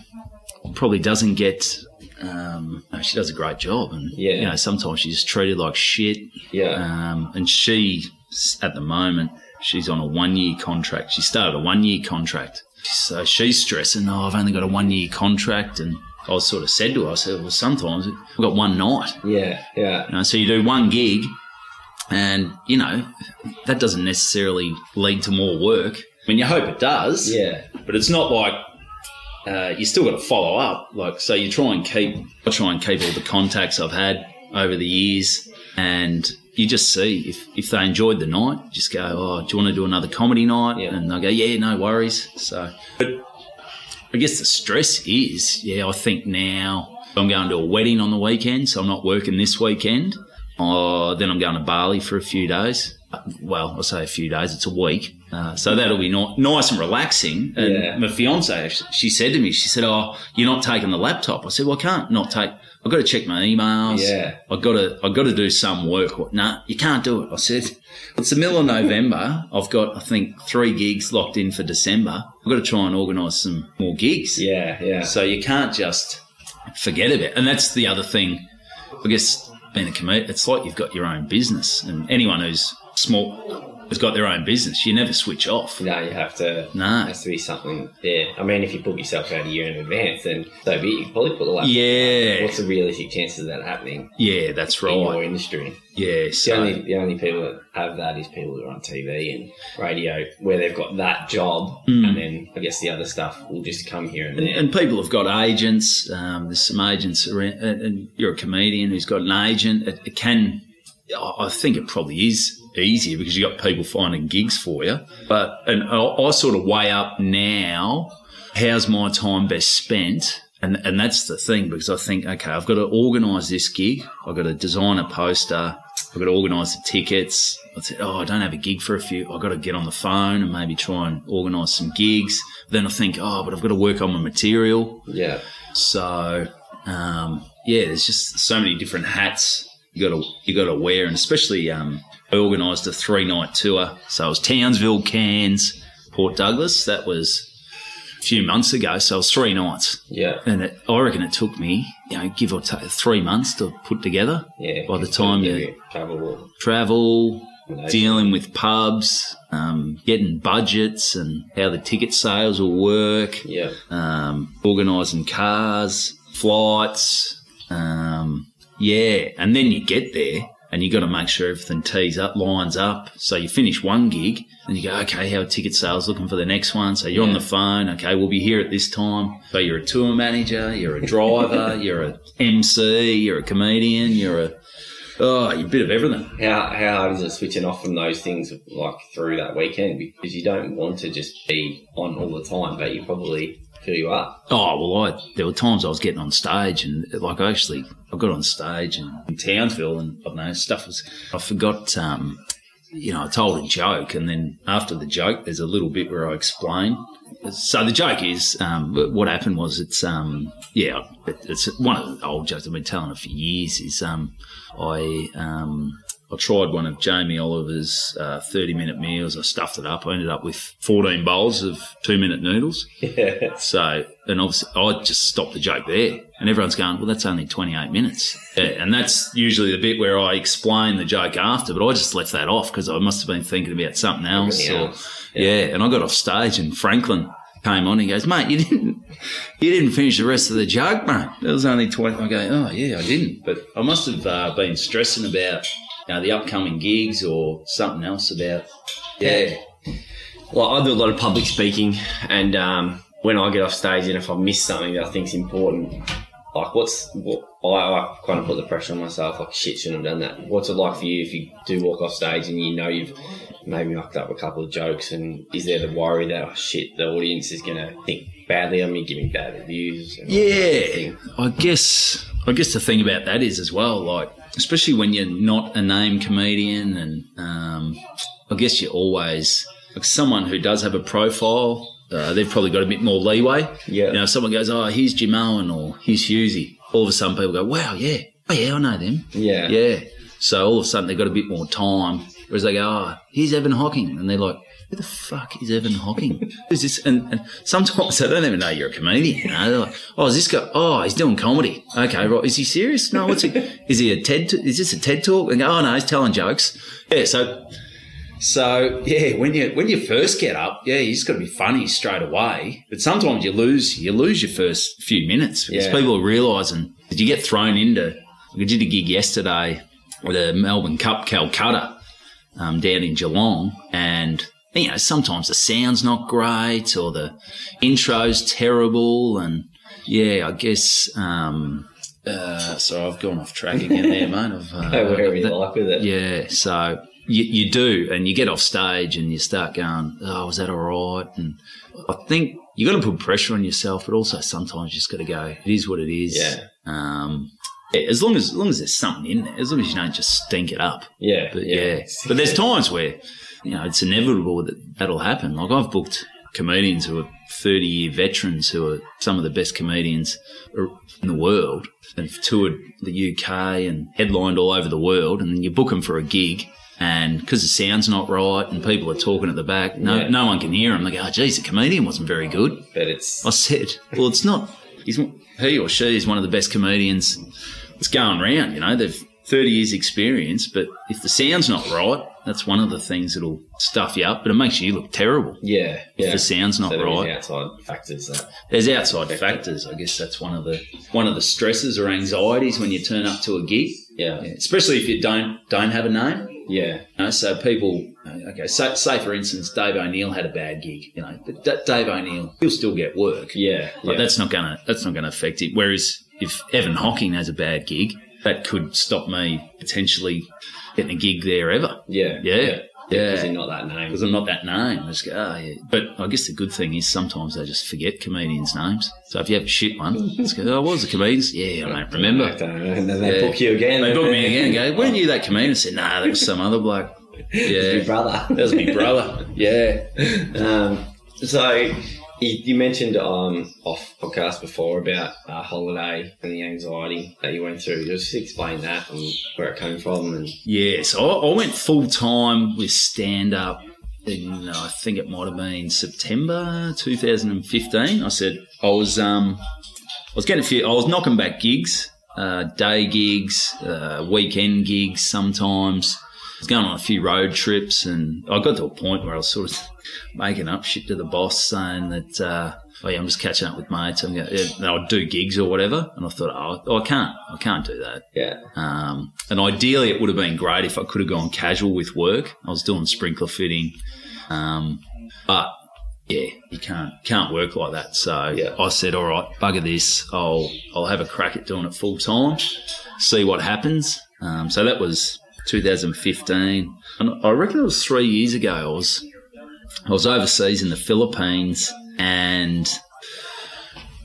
probably doesn't get um, she does a great job. And Yeah. you know sometimes she's treated like shit. Yeah. um, and she at the moment she's on a one year contract. She started a one year contract. So she's stressing oh I've only got a one year contract. And I was sort of said to her I said well sometimes we've got one night. Yeah, yeah, you know, so you do one gig, and you know that doesn't necessarily lead to more work. I mean, you hope it does, yeah, but it's not like uh, you still got to follow up. Like, so you try and keep, I try and keep all the contacts I've had over the years, and you just see if if they enjoyed the night, just go, oh, do you want to do another comedy night? Yeah. And they'll go, yeah, no worries. So, but I guess the stress is, yeah, I think now I'm going to a wedding on the weekend, so I'm not working this weekend. Uh, then I'm going to Bali for a few days. Well, I say a few days, it's a week. Uh, so that'll be ni- nice and relaxing. And Yeah. my fiance, she said to me, she said, Oh, you're not taking the laptop. I said, Well, I can't not take, I've got to check my emails. Yeah. I've got to, I've got to do some work. What? Nah, you can't do it. I said, It's the middle of November. I've got, I think, three gigs locked in for December. I've got to try and organise some more gigs. yeah, yeah. So you can't just forget about it. And that's the other thing. I guess being a comedian, it's like you've got your own business. And anyone who's small, has got their own business. You never switch off. No, you have to. No. It has to be something there. I mean, if you book yourself out a year in advance, then so be it. You probably put a laptop. Yeah. What's the realistic chances of that happening Yeah, that's in your right. industry? Yeah, The only the only people that have that is people that are on TV and radio, where they've got that job, and then I guess the other stuff will just come here and and, there. and people have got agents. Um, there's some agents around, and, and you're a comedian who's got an agent. It, it can, I think it probably is easier because you've got people finding gigs for you. But and I, I sort of weigh up now. How's my time best spent? And, and that's the thing because I think, okay, I've got to organise this gig. I've got to design a poster. I've got to organise the tickets. I said, oh, I don't have a gig for a few. I've got to get on the phone and maybe try and organise some gigs. Then I think, oh, but I've got to work on my material. yeah, So, um, yeah, there's just so many different hats you got to you got to wear, and especially um, I organised a three night tour. So it was Townsville, Cairns, Port Douglas. That was a few months ago. So it was three nights, yeah, and it, I reckon it took me, you know, give or take three months to put together. yeah. By the time you travel, travel, dealing with pubs, um, getting budgets, and how the ticket sales will work yeah, um, organising cars, flights, um, yeah, and then you get there and you've got to make sure everything tees up, lines up. So you finish one gig and you go, okay, how are ticket sales looking for the next one? So you're on the phone, okay, we'll be here at this time. So you're a tour manager, you're a driver, you're a MC, you're a comedian, you're a oh, you're a bit of everything. How how hard is it switching off from those things like through that weekend because you don't want to just be on all the time, but you probably feel you are. Oh well, I there were times I was getting on stage and like I actually I got on stage in, in Townsville and I don't know stuff was I forgot. Um, you know, I told a joke and then after the joke, there's a little bit where I explain. So the joke is, um, what happened was it's, um, yeah, it, it's one of the old jokes I've been telling it for years. Is um, I um, I tried one of Jamie Oliver's uh, 30 minute meals. I stuffed it up. I ended up with 14 bowls of two minute noodles. Yeah, So, and obviously, I just stopped the joke there, and everyone's going, "Well, that's only 28 minutes," yeah, and that's usually the bit where I explain the joke after. But I just left that off because I must have been thinking about something else. Or- else, yeah. and I got off stage, and Franklin came on. He goes, "Mate, you didn't, you didn't finish the rest of the joke, mate. It was only 20." I go, "Oh yeah, I didn't," but I must have uh, been stressing about you know, the upcoming gigs or something else about. Yeah, Well, I do a lot of public speaking, and um, when I get off stage, and if I miss something that I think's important, like what's what I, I kind of put the pressure on myself, like shit, shouldn't have done that. What's it like for you if you do walk off stage and you know you've maybe knocked up a couple of jokes, and is there the worry that oh shit, the audience is going to think badly on me, give me bad reviews? and Yeah. I guess. I guess the thing about that is as well, like especially when you're not a name comedian, and um, I guess you're always like someone who does have a profile. Uh, they've probably got a bit more leeway. Yeah. You know, if someone goes, "Oh, here's Jimeoin" or "Here's Hughesy," all of a sudden people go, "Wow, yeah, oh yeah, I know them." Yeah. Yeah. So all of a sudden they've got a bit more time. Whereas they go, oh, here's Evan Hocking. And they're like, who the fuck is Evan Hocking? Who's this? And, and sometimes they don't even know you're a comedian. You know? They're like, oh, is this guy? Oh, he's doing comedy. Okay, right. Is he serious? No, what's he? Is he a TED? Is this a TED talk? And go, oh, no, he's telling jokes. Yeah. So, so yeah, when you when you first get up, yeah, you just got to be funny straight away. But sometimes you lose you lose your first few minutes because Yeah. people are realizing that you get thrown into. I did a gig yesterday with the Melbourne Cup Calcutta um, down in Geelong, and you know sometimes the sound's not great or the intro's terrible, and yeah, I guess. Um, uh, so I've gone off track again there, mate. I've, uh, Go wherever you like with it. yeah, so you, you do, and you get off stage and you start going, "Oh, was that all right?" And I think you got to put pressure on yourself, but also sometimes you just got to go. It is what it is. Yeah. Um, yeah, as long as, as long as there's something in there, as long as you don't just stink it up. Yeah. But yeah, but there's times where you know it's inevitable that that'll happen. Like I've booked comedians who are 30 year veterans who are some of the best comedians er, in the world and toured the UK and headlined all over the world, and then you book them for a gig. And because the sound's not right and people are talking at the back, no, Yeah. no one can hear them. They go, oh, geez, the comedian wasn't very good. but it's I said, well, it's not. He's he or she is one of the best comedians that's going around. You know, they've thirty years experience, but if the sound's not right that's one of the things that'll stuff you up, but it makes you look terrible. Yeah, yeah. The sound's not so right. outside factors that There's outside factors. I guess that's one of the one of the stresses or anxieties when you turn up to a gig, yeah, Yeah, especially if you don't don't have a name. yeah, You know, so people, uh, okay, say, say for instance, Dave O'Neill had a bad gig, you know, but D- Dave O'Neill, he'll still get work. yeah, Like yeah. that's not gonna that's not gonna affect it. Whereas if Evan Hocking has a bad gig, that could stop me potentially getting a gig there ever. yeah, Yeah. Because Yeah. you're not that name. Because I'm not that name. I just go, oh, yeah. But I guess the good thing is sometimes they just forget comedians' names. So if you have a shit one, just go, oh, what was the comedian's? Yeah, I don't remember. And then they Yeah. book you again. They book me again and go, when you that comedian? I said, nah, that was some other bloke. Yeah. brother. That was my brother. Yeah. Um, so you, mentioned um, off podcast before about uh, holiday and the anxiety that you went through. Just explain that and where it came from. And Yeah, so I, I went full time with stand up in I think it might have been September 2015. I said I was um I was getting a few I was knocking back gigs, uh, day gigs, uh, weekend gigs sometimes. Was going on a few road trips and I got to a point where I was sort of making up shit to the boss saying that uh, oh yeah, I'm just catching up with mates. I'm going, yeah, I'd do gigs or whatever, and I thought, oh, oh, I can't, I can't do that. yeah, Um, and ideally, it would have been great if I could have gone casual with work. I was doing sprinkler fitting, um, but yeah, you can't can't work like that. So Yeah. I said, all right, bugger this. I'll I'll have a crack at doing it full time, see what happens. Um, so that was 2015, and I reckon it was three years ago. I was I was overseas in the Philippines and.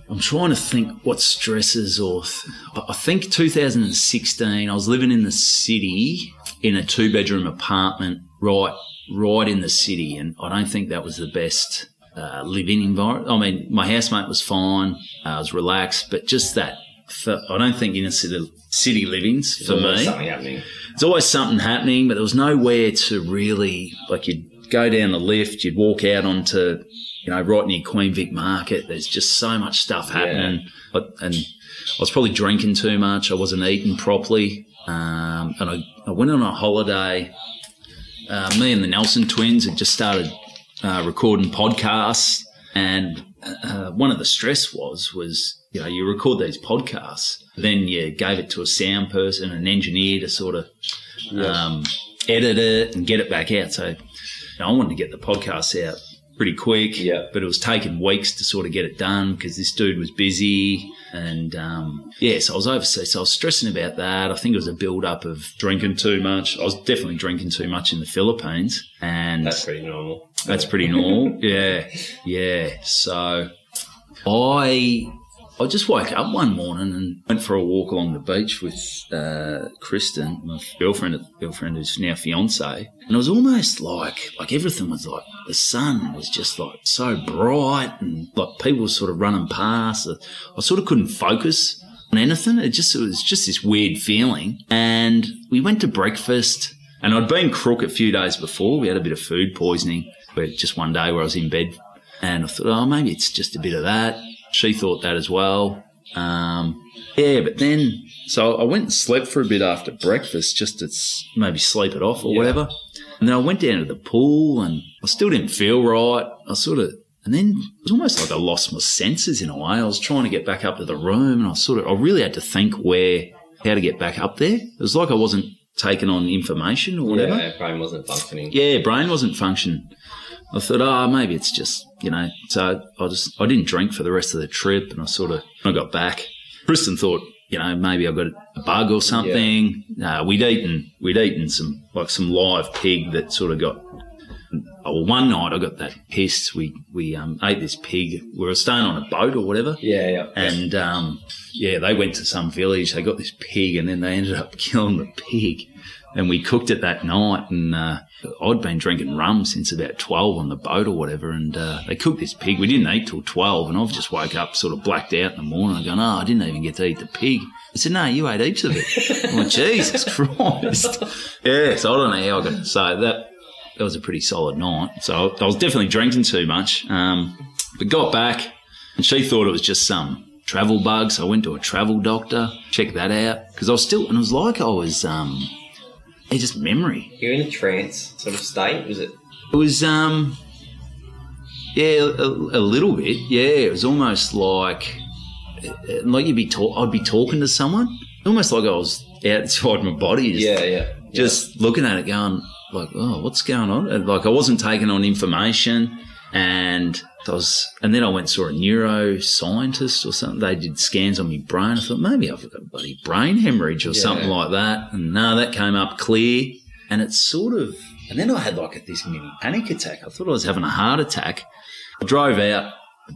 I'm trying to think what stresses or th- I think 2016 I was living in the city in a two bedroom apartment right right in the city and I don't think that was the best uh, living environment. I mean my housemate was fine, uh, I was relaxed, but just that for, I don't think inner city city livings for There's me. something happening. There's always something happening, but there was nowhere to really like you'd go down the lift, you'd walk out onto you know right near Queen Vic Market. There's just so much stuff happening, but, and I was probably drinking too much. I wasn't eating properly, um, and I, I went on a holiday. Uh, me and the Nelson twins had just started uh, recording podcasts, and uh, one of the stress was was you know you record these podcasts, then you gave it to a sound person, an engineer to sort of um, edit it and get it back out. So you know, I wanted to get the podcast out pretty quick, Yeah. but it was taking weeks to sort of get it done because this dude was busy. And um, yeah, so I was overseas. So I was stressing about that. I think it was a build up of drinking too much. I was definitely drinking too much in the Philippines. And That's pretty normal. that's pretty normal. Yeah, yeah. So I I just woke up one morning and went for a walk along the beach with uh, Kristen, my girlfriend, girlfriend who's now fiance, and it was almost like like everything was like the sun was just like so bright and like people were sort of running past. I sort of couldn't focus on anything. It just it was just this weird feeling, and we went to breakfast. And I'd been crook a few days before. We had a bit of food poisoning, but just one day where I was in bed and I thought, oh, maybe it's just a bit of that. She thought that as well. Um, yeah, but then, so I went and slept for a bit after breakfast just to maybe sleep it off or Yeah. whatever. And then I went down to the pool and I still didn't feel right. I sort of, and then it was almost like I lost my senses in a way. I was trying to get back up to the room and I sort of, I really had to think where, how to get back up there. It was like I wasn't taking on information or whatever. Yeah, brain wasn't functioning. Yeah, brain wasn't functioning. I thought, oh, maybe it's just, you know. So I just, I didn't drink for the rest of the trip, and I sort of, I got back, Kristen thought, you know, maybe I got a bug or something. Uh, we'd eaten, we'd eaten some like some live pig that sort of got. Oh, one night I got that pissed. We we um, ate this pig. We were staying on a boat or whatever, Yeah, yeah. and um, yeah, they went to some village. They got this pig, and then they ended up killing the pig. And we cooked it that night. And uh, I'd been drinking rum since about twelve on the boat or whatever. And uh, they cooked this pig. We didn't eat till twelve, and I've just woke up sort of blacked out in the morning. I'm going, oh, I didn't even get to eat the pig. I said, no, you ate each of it. I'm like, Jesus Christ. Yeah, so I don't know how I got. So that that was a pretty solid night. So I was definitely drinking too much. Um, but got back, and she thought it was just some travel bugs. I went to a travel doctor, checked that out because I was still, and it was like I was, um, it's just memory. You're in a trance sort of state, was it? It was, um, yeah, a, a little bit. Yeah, it was almost like, like you'd be talk. I'd be talking to someone, almost like I was outside my body. Just, Yeah, yeah. just looking at it, going like, "Oh, what's going on?" And, like I wasn't taking on information, and I was, and then I went and saw a neuroscientist or something. They did scans on my brain. I thought maybe I've got a bloody brain hemorrhage or Yeah. something like that. And no, that came up clear, and it's sort of, and then I had like this mini panic attack. I thought I was having a heart attack. I drove out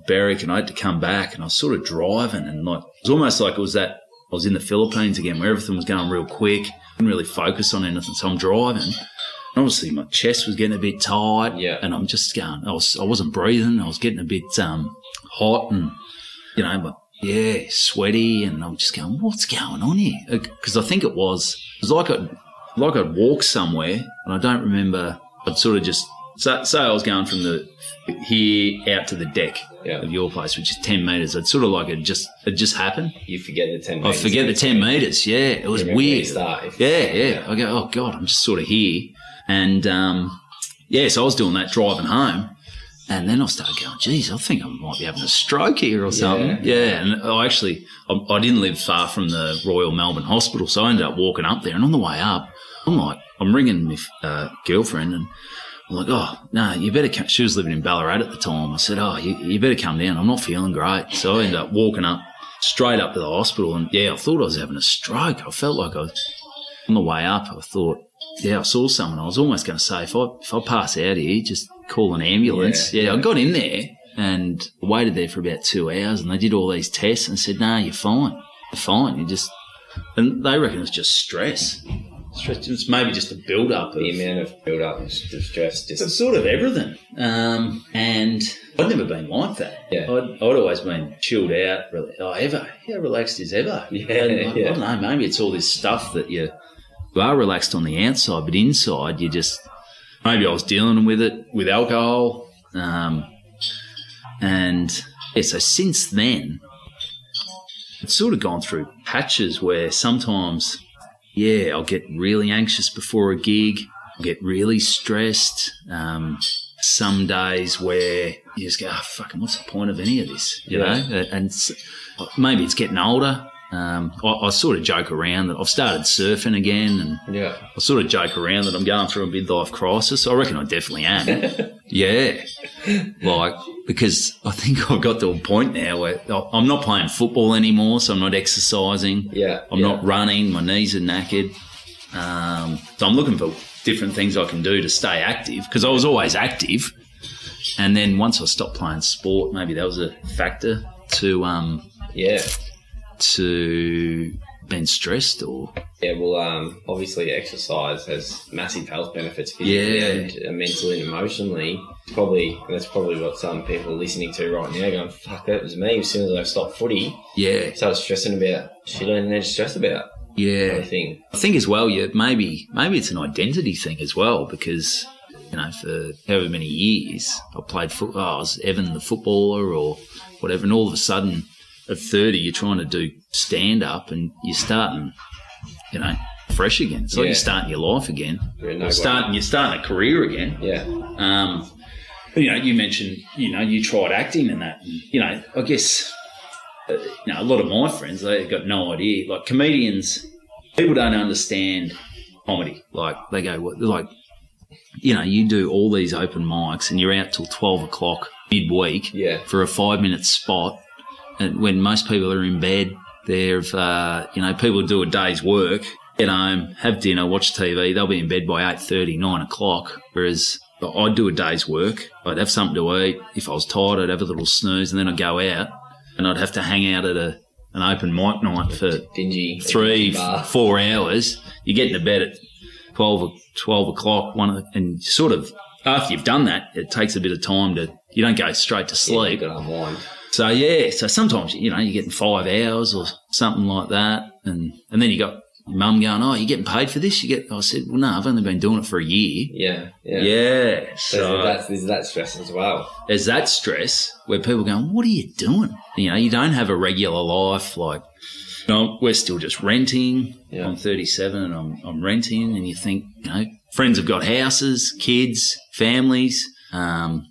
Berwick and I had to come back, and I was sort of driving, and like it was almost like it was that I was in the Philippines again, where everything was going real quick. Couldn't really focus on anything, so I'm driving. Obviously, my chest was getting a bit tight, Yeah. and I'm just going. I was, I wasn't breathing. I was getting a bit um, hot, and you know, but yeah, sweaty, and I'm just going, what's going on here? Because I think it was, it was like I, like I'd walk somewhere, and I don't remember. I'd sort of just say, say I was going from the here out to the deck Yeah. of your place, which is ten meters. I'd sort of like it just it just happened. You forget the 10 meters. I forget the ten meters. Yeah, it was Remember where you weird. If- Yeah, yeah. I go, oh god, I'm just sort of here, and um, yeah. So I was doing that driving home, and then I started going, geez, I think I might be having a stroke here or something. Yeah, and I actually, I, I didn't live far from the Royal Melbourne Hospital, so I ended up walking up there, and on the way up, I'm like, I'm ringing my uh, girlfriend, and I'm like, oh, no, you better come. She was living in Ballarat at the time. I said, oh, you, you better come down. I'm not feeling great. So I ended up walking up straight up to the hospital. And yeah, I thought I was having a stroke. I felt like I was on the way up. I thought, yeah, I saw someone. I was almost going to say, if I, if I pass out here, just call an ambulance. Yeah, Yeah, I got in there and waited there for about two hours and they did all these tests and said, no, you're fine. You're fine. You just, and they reckon it's just stress. Stress. It's maybe just a build up of The amount of build up of stress just. it's sort of everything. Um, and I'd never been like that. Yeah. I'd, I'd always been chilled out. Really, oh, ever? How relaxed is ever? Yeah, I, yeah. I don't know. Maybe it's all this stuff that you, you are relaxed on the outside, but inside you just maybe I was dealing with it with alcohol. Um, and yeah, so since then, it's sort of gone through patches where sometimes, yeah, I'll get really anxious before a gig, I'll get really stressed. Um, some days where you just go, oh, fucking, what's the point of any of this? You Yeah. know? And maybe it's getting older. Um, I, I sort of joke around that I've started surfing again and Yeah. I sort of joke around that I'm going through a midlife crisis. I reckon I definitely am. yeah. Like, because I think I've got to a point now where I'm not playing football anymore, so I'm not exercising. Yeah. I'm yeah. not running. My knees are knackered. Um, so I'm looking for different things I can do to stay active because I was always active. And then once I stopped playing sport, maybe that was a factor to um, Yeah. To being stressed or Yeah, well, um, obviously, exercise has massive health benefits physically Yeah. and uh, mentally and emotionally. Probably, and that's probably what some people are listening to right now going, fuck, that was me. As soon as I stopped footy, yeah, started stressing about shit I didn't stress about. yeah. Kind of thing. I think as well, yeah, maybe maybe it's an identity thing as well because you know for however many years I played football, oh, I was Evan the footballer or whatever, and all of a sudden at thirty you're trying to do stand up and you're starting, you know, fresh again. So Yeah. you're starting your life again, You're no starting you're starting a career again. Yeah. Um, you know, you mentioned, you know, you tried acting and that. And, you know, I guess, uh, you know, a lot of my friends, they've got no idea. Like comedians, people don't understand comedy. Like they go, like, you know, you do all these open mics and you're out till 12 o'clock midweek Yeah. for a five minute spot. And when most people are in bed, they've, uh, you know, people do a day's work, get home, have dinner, watch TV. They'll be in bed by 8.30, 9 o'clock. Whereas I'd do a day's work. I'd have something to eat. If I was tired, I'd have a little snooze and then I'd go out and I'd have to hang out at a, an open mic night for Dingy. three, bar. four hours. You get into bed at 12, o- 12 o'clock, one, and sort of after you've done that, it takes a bit of time to, you don't go straight to Yeah, sleep. you got to unwind. So yeah, so sometimes you know you're getting five hours or something like that, and and then you got your mum going, "Oh, you're getting paid for this?" You get, I said, "Well, no, I've only been doing it for a year." Yeah. Yeah. Yeah, So so that's, there's that stress as well. there's that stress where people going, "What are you doing?" You know, you don't have a regular life. Like no, we're still just renting. Yeah. I'm 37 and I'm, I'm renting, and you think, you know, friends have got houses, kids, families, um,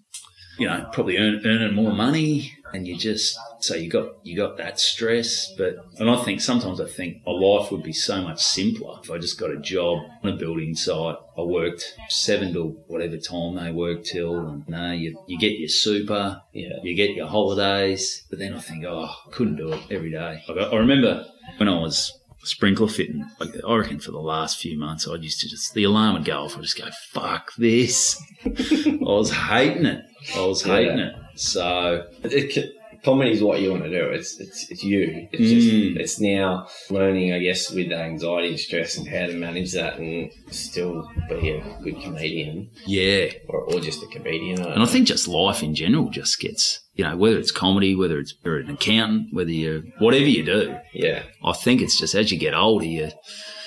you know, probably earn, earning more money, and you just so you got you got that stress. But and I think sometimes I think my life would be so much simpler if I just got a job on a building site. I worked seven to whatever time they work till, and you know, you you get your super, Yeah. you get your holidays. But then I think, oh, I couldn't do it every day. I, I remember when I was sprinkler fitting, like I reckon for the last few months, I used to just, the alarm would go off. I'd just go, fuck this. I was hating it. I was hating Yeah. it. So, It, comedy is what you want to do. It's it's it's you. It's Mm. just it's now learning, I guess, with anxiety and stress and how to manage that and still be a good comedian yeah. or, or just a comedian. I And I think just life in general just gets, you know, whether it's comedy, whether it's you're an accountant, whether you're, whatever you do, yeah, I think it's just as you get older, you,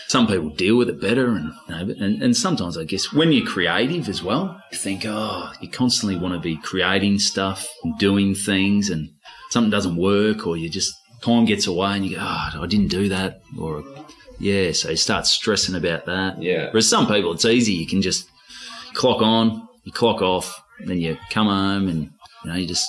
some people deal with it better, and, you know, and and sometimes I guess when you're creative as well, you think, oh, you constantly want to be creating stuff and doing things, and something doesn't work, or you just time gets away, and you go, oh, I didn't do that, or yeah, so you start stressing about that. yeah, Whereas some people, it's easy. You can just clock on, you clock off, then you come home, and you know, you just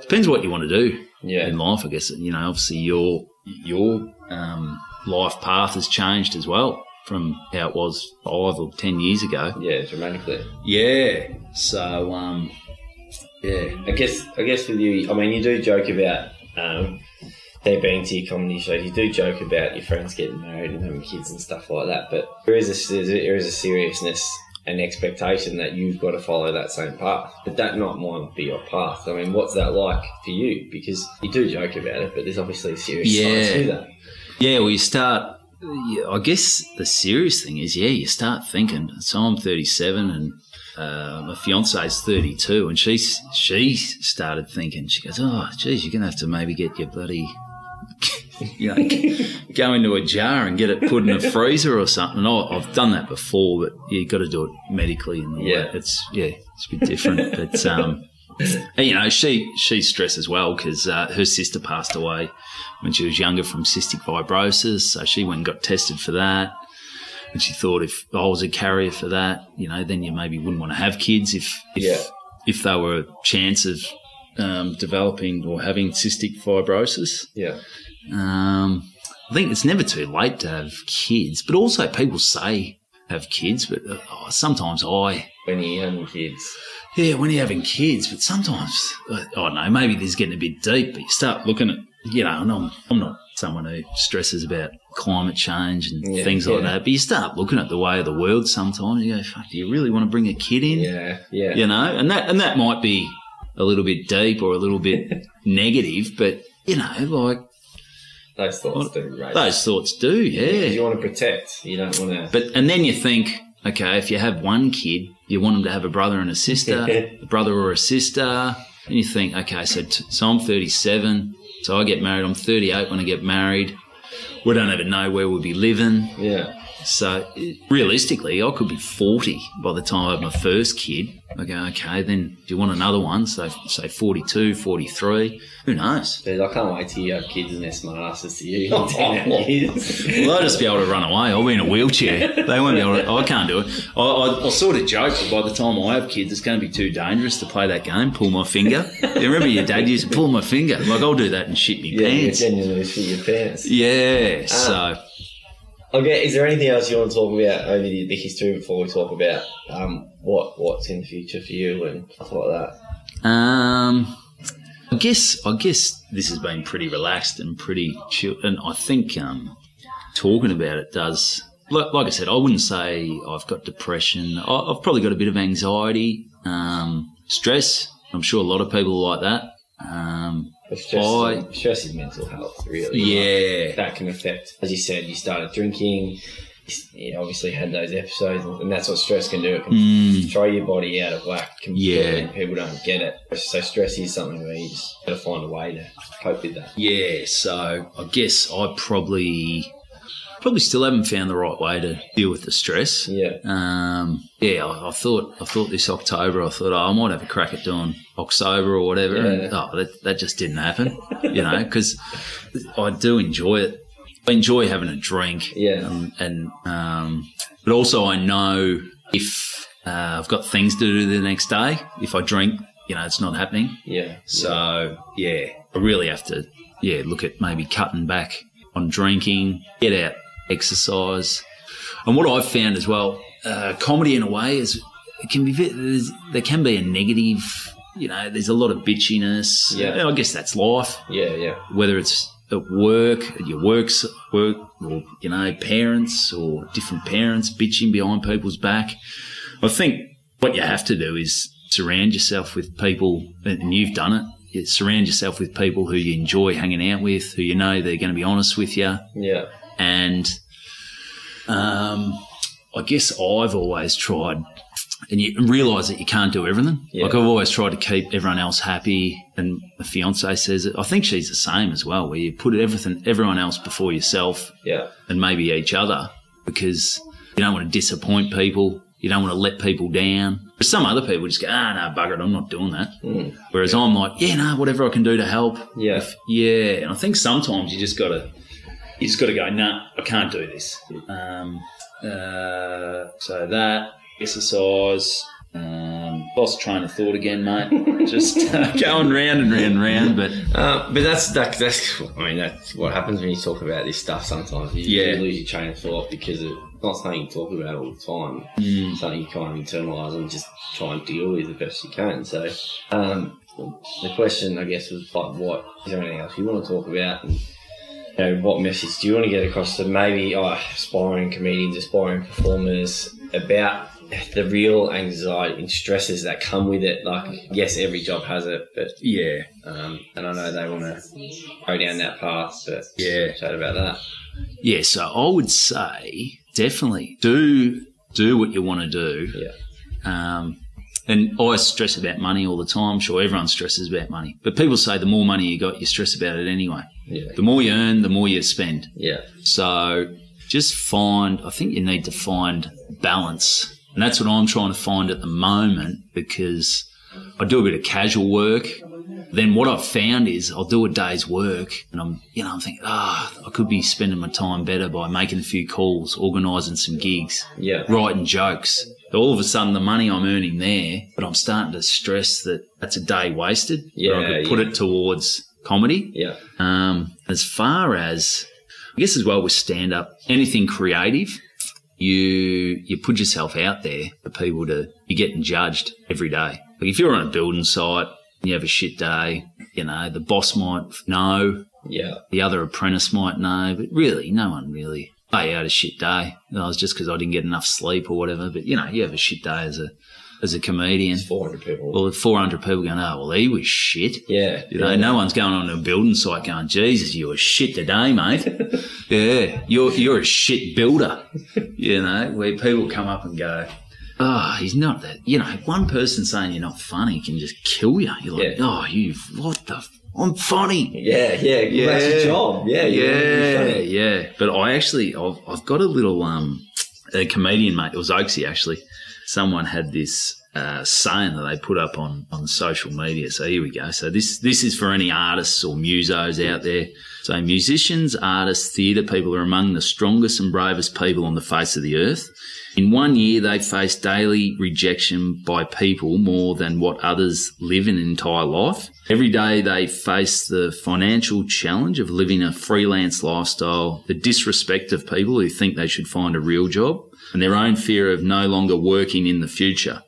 depends what you want to do yeah, in life, I guess. You know, obviously your your um, life path has changed as well from how it was five or ten years ago. yeah, dramatically. Yeah. So um, yeah, I guess I guess with you, I mean, you do joke about um, there being to your comedy shows. You do joke about your friends getting married and having kids and stuff like that. But there is a there is a seriousness and expectation that you've got to follow that same path. But that not might be your path. I mean, what's that like for you? Because you do joke about it, but there's obviously a serious side to that. Yeah. Well, you start. I guess the serious thing is, yeah, you start thinking. So I'm 37 and. Uh, my fiance's 32, and she's she started thinking. She goes, "Oh, geez, you're gonna have to maybe get your bloody you know, go into a jar and get it put in a freezer or something. And I, I've done that before, but you've got to do it medically and Yeah. It's yeah, it's a bit different. but um, and, you know, she she's stressed as well because uh, her sister passed away when she was younger from cystic fibrosis, so she went and got tested for that. And she thought if I was a carrier for that, you know, then you maybe wouldn't want to have kids if if, Yeah. if they were a chance of um, developing or having cystic fibrosis. Yeah, Um, I think it's never too late to have kids, but also people say have kids, but uh, sometimes I, when you're young kids. Yeah, when you're having kids, but sometimes, I don't know, maybe this is getting a bit deep, but you start looking at, you know, and I'm, I'm not someone who stresses about climate change and Yeah, things like yeah. that, but you start looking at the way of the world sometimes, you go, fuck, do you really want to bring a kid in? Yeah, yeah, You know, and that, and that might be a little bit deep or a little bit negative, but, you know, like, those thoughts do. Right? those thoughts do, yeah. you want to protect. You don't want to. But and then you think, okay, if you have one kid, you want them to have a brother and a sister, a brother or a sister, and you think, okay, so t- so I'm 37, so I get married. I'm 38 when I get married. We don't even know where we'll be living. Yeah, So realistically, I could be 40 by the time I have my first kid. I go, okay, then do you want another one? So say 42, 43. Who knows? Dude, I can't wait till you have kids and they're smart asses to you in 10 years. Well, they'll just be able to run away. I'll be in a wheelchair. They won't be able to. I can't do it. I, I, I sort of joke that by the time I have kids, it's going to be too dangerous to play that game. Pull my finger. You remember your dad used to pull my finger. Like I'll do that and shit me yeah, pants. genuinely shit your pants. Yeah. Ah. So Okay, is there anything else you want to talk about over the, history before we talk about um, what what's in the future for you and stuff like that? Um, I guess I guess this has been pretty relaxed and pretty chill, and I think um, talking about it does. Like, like I said, I wouldn't say I've got depression. I, I've probably got a bit of anxiety, um, stress. I'm sure a lot of people like that. Um, But Stress, I- is, stress is mental health, really. yeah, Like, that can affect, as you said, you started drinking, you obviously had those episodes, and, that's what stress can do. It can Mm. throw your body out of whack completely. Yeah. and People don't get it. So stress is something where you just got to find a way to cope with that. yeah. So I guess I probably probably still haven't found the right way to deal with the stress. Yeah. Um, yeah, I, I thought I thought this October I thought oh, I might have a crack at doing October or whatever. And, oh, that, that just didn't happen, you know, because I do enjoy it. I enjoy having a drink. Yeah. Um, and um, but also I know if uh, I've got things to do the next day, if I drink, you know, it's not happening. Yeah. So yeah, I really have to yeah look at maybe cutting back on drinking, get out, exercise, and what I've found as well, uh, comedy in a way is it can be there can be a negative. You know, there's a lot of bitchiness. Yeah. I guess that's life Yeah. Yeah. whether it's at work, at your works, work, or you know, parents or different parents bitching behind people's back. I think what you have to do is surround yourself with people, and you've done it. You surround yourself with people who you enjoy hanging out with, who you know they're going to be honest with you, Yeah. and um, I guess I've always tried, and you realise that you can't do everything. Yeah. Like I've always tried to keep everyone else happy, and the fiance says it. I think she's the same as well, where you put everything, everyone else before yourself, Yeah. and maybe each other, because you don't want to disappoint people. You don't want to let people down. But some other people just go, ah, no, bugger it, I'm not doing that. Whereas I'm like, yeah, no, whatever I can do to help. Yeah. If- yeah. And I think sometimes you just got to, you just got to go, no, I can't do this. Um, uh, so that exercise, um, lost train of thought again, mate. just uh, going round and round and round. But Uh, but that's that, that's I mean that's what happens when you talk about this stuff. Sometimes you, Yeah. you lose your train of thought because it's not something you talk about all the time. Mm. Something you kind of internalise and just try and deal with the best you can. So um, the question, I guess, was like, what is there anything else you want to talk about? And, you know, what message do you want to get across to maybe oh, aspiring comedians, aspiring performers about the real anxiety and stresses that come with it? Like, yes, every job has it, but yeah, um, and I know they want to go down that path, but Yeah. chat about that. yeah. So I would say definitely do do what you want to do. Yeah, Um, and I stress about money all the time. Sure, everyone stresses about money, but people say the more money you got, you stress about it anyway. yeah, The more you earn, the more you spend. yeah, So just find, I think you need to find balance. And that's what I'm trying to find at the moment because I do a bit of casual work. Then what I've found is I'll do a day's work and I'm, you know, I'm thinking, ah, I could be spending my time better by making a few calls, organising some gigs, yeah, writing jokes. All of a sudden, the money I'm earning there, but I'm starting to stress that that's a day wasted. Yeah, I could put yeah. it towards comedy. yeah, Um, as far as, I guess as well with stand up, anything creative, you you put yourself out there for people to you're getting judged every day. Like if you're on a building site and you have a shit day, you know the boss might know, yeah, the other apprentice might know, but really no one really. Oh, you had a shit day. No, was just because I didn't get enough sleep or whatever. But you know, you have a shit day as a as a comedian. four hundred people. Well, 400 people going, oh, well, he was shit. yeah, You know, yeah. no one's going on a building site going, Jesus, you were shit today, mate. yeah, you're you're a shit builder. You know, where people come up and go, Oh, he's not that. You know, one person saying you're not funny can just kill you. You're like, Yeah. oh, you, what the? F- I'm funny. yeah, yeah, yeah That's your job. Yeah, you're yeah, yeah. But I actually, I've, I've got a little um, a comedian mate. It was Oaksy actually. Someone had this uh, saying that they put up on on social media. So here we go. So this this is for any artists or musos out there. So musicians, artists, theatre people are among the strongest and bravest people on the face of the earth. In one year, they face daily rejection by people more than what others live an entire life. Every day, they face the financial challenge of living a freelance lifestyle, the disrespect of people who think they should find a real job, and their own fear of no longer working in the future.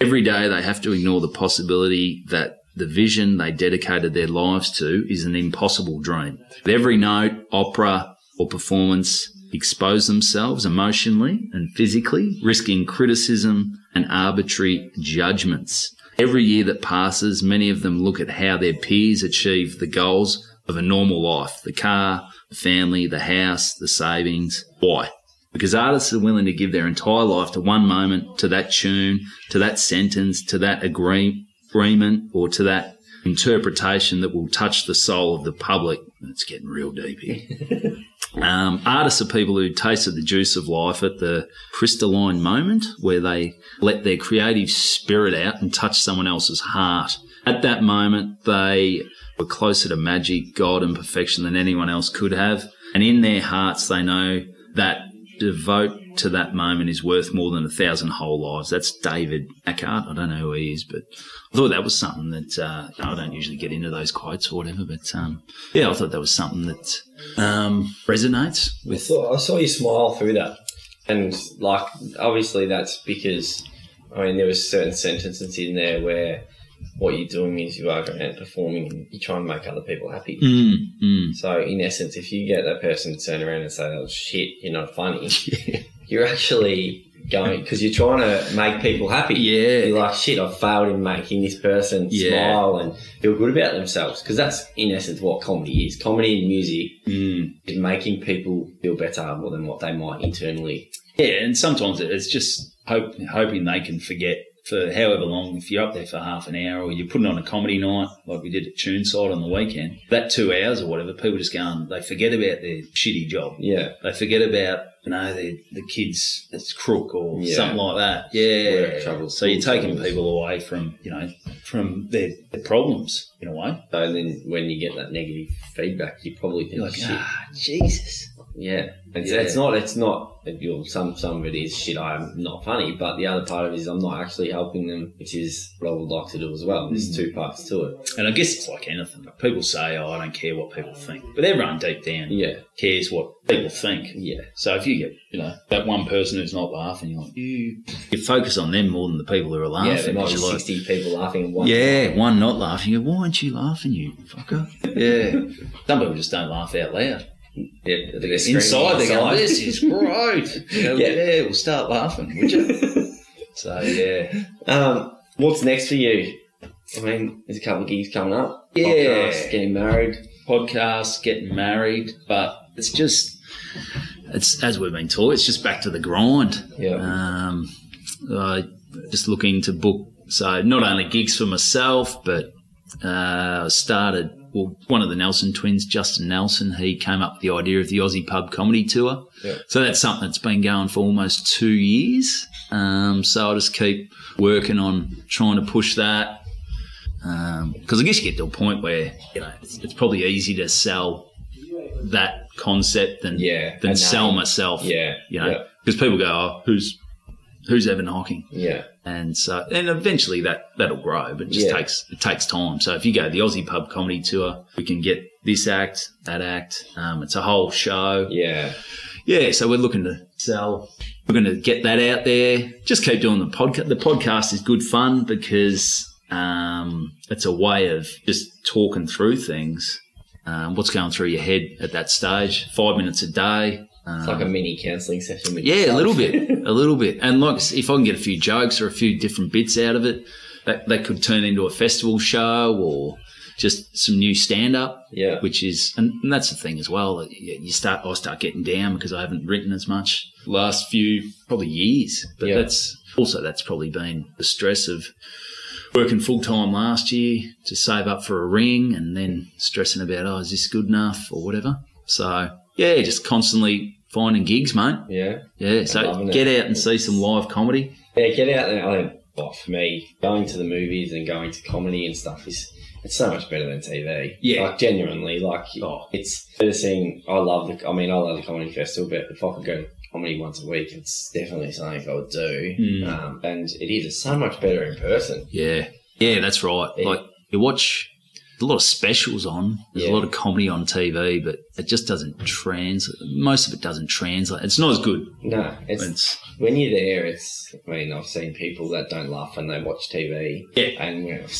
Every day, they have to ignore the possibility that the vision they dedicated their lives to is an impossible dream. With every note, opera, or performance, expose themselves emotionally and physically, risking criticism and arbitrary judgments. Every year that passes, many of them look at how their peers achieve the goals of a normal life the car, the family, the house, the savings. Why? Because artists are willing to give their entire life to one moment, to that tune, to that sentence, to that agree- agreement, or to that interpretation that will touch the soul of the public. It's getting real deep here. Um, artists are people who tasted the juice of life at the crystalline moment where they let their creative spirit out and touch someone else's heart. At that moment, they were closer to magic, God, and perfection than anyone else could have. and in their hearts they know that devote to that moment is worth more than a thousand whole lives. That's David Eckhart. I don't know who he is, but I thought that was something that uh, I don't usually get into those quotes or whatever, but um, yeah, I thought that was something that um, resonates I with. saw, I saw you smile through that, and like obviously that's because I mean there was certain sentences in there where what you're doing is you are going out performing and you're trying to make other people happy. Mm, mm. So in essence, if you get that person to turn around and say, "Oh shit, you're not funny," you're actually going because you're trying to make people happy. Yeah. you're like, "Shit, I've failed in making this person Yeah. smile and feel good about themselves." Because that's in essence what comedy is. Comedy and music Mm. is making people feel better more than what they might internally. Yeah, and sometimes it's just hope, hoping they can forget for however long. If you're up there for half an hour or you're putting on a comedy night like we did at Tuneside on the weekend, that two hours or whatever, people just go and they forget about their shitty job. Yeah, They forget about you know the the kids that's crook or Yeah. something like that. Yeah. Troubles, so you're taking troubles. people away from you know from their, their problems in a way. so then when you get that negative feedback, you probably think, like, ah, Jesus. Yeah, it's, Yeah. it's not. It's not. You're, some some of it is shit. I'm not funny, but the other part of it is I'm not actually helping them, which is what I would like to do as well. There's mm. two parts to it. And I guess it's like anything. Like people say, "Oh, I don't care what people think," but everyone deep down Yeah, cares what people think. yeah, So if you get, you know, that one person who's not laughing, you're like, you, you focus on them more than the people who are laughing. yeah. There might be you're like, sixty people laughing at one. yeah, one not laughing. Why aren't you laughing, you fucker? Yeah. Some people just don't laugh out loud. Yeah. they're Inside, they go, inside. this is great. Yeah. yeah. we'll start laughing, would you? so, yeah. Um, what's next for you? I mean, there's a couple of gigs coming up. Yeah. Podcasts, getting married. Podcast, getting married, but it's just, it's as we've been taught, it's just back to the grind. Yeah. Um, uh, just looking to book, so not only gigs for myself, but uh, I started. Well, one of the Nelson twins, Justin Nelson, he came up with the idea of the Aussie Pub Comedy Tour. Yeah. So that's something that's been going for almost two years. Um, so I just keep working on trying to push that. Because I guess you get to a point where you know it's, it's probably easy to sell that concept than Yeah, than sell myself. Yeah, you know, yeah. because people go, "Oh, who's who's Evan Hocking?" Yeah, and so and eventually that that'll grow, but it just Yeah. takes it takes time. So if you go to the Aussie Pub Comedy Tour, we can get this act, that act. Um, it's a whole show. yeah, Yeah, so we're looking to sell. We're going to get that out there. Just keep doing the podcast. The podcast is good fun because um, it's a way of just talking through things. Um, what's going through your head at that stage? Five minutes a day. Um, it's like a mini counselling session. Yeah, a little bit, a little bit. And like, if I can get a few jokes or a few different bits out of it, that that could turn into a festival show or just some new stand up. Yeah. which is, and, and that's the thing as well. You you start, I start getting down because I haven't written as much last few probably years. But Yeah. that's also that's probably been the stress of working full time last year to save up for a ring and then stressing about, oh, is this good enough or whatever. So yeah, just constantly finding gigs, mate. Yeah. Yeah, so it. get out and see some live comedy. Yeah, get out there. I think, well, for me, going to the movies and going to comedy and stuff is it's so much better than TV. Yeah. like genuinely, like Oh. it's better seeing. I love the. I mean, I love the comedy festival, but if I could go to comedy once a week, it's definitely something I would do. Mm. Um, and it is. It's so much better in person. Yeah, yeah, that's right. Yeah. Like you watch there's a lot of specials on, there's Yeah. a lot of comedy on TV, but it just doesn't translate. Most of it doesn't translate. It's not as good. No, it's, It's when you're there. It's. I mean, I've seen people that don't laugh when they watch TV. Yeah. and I've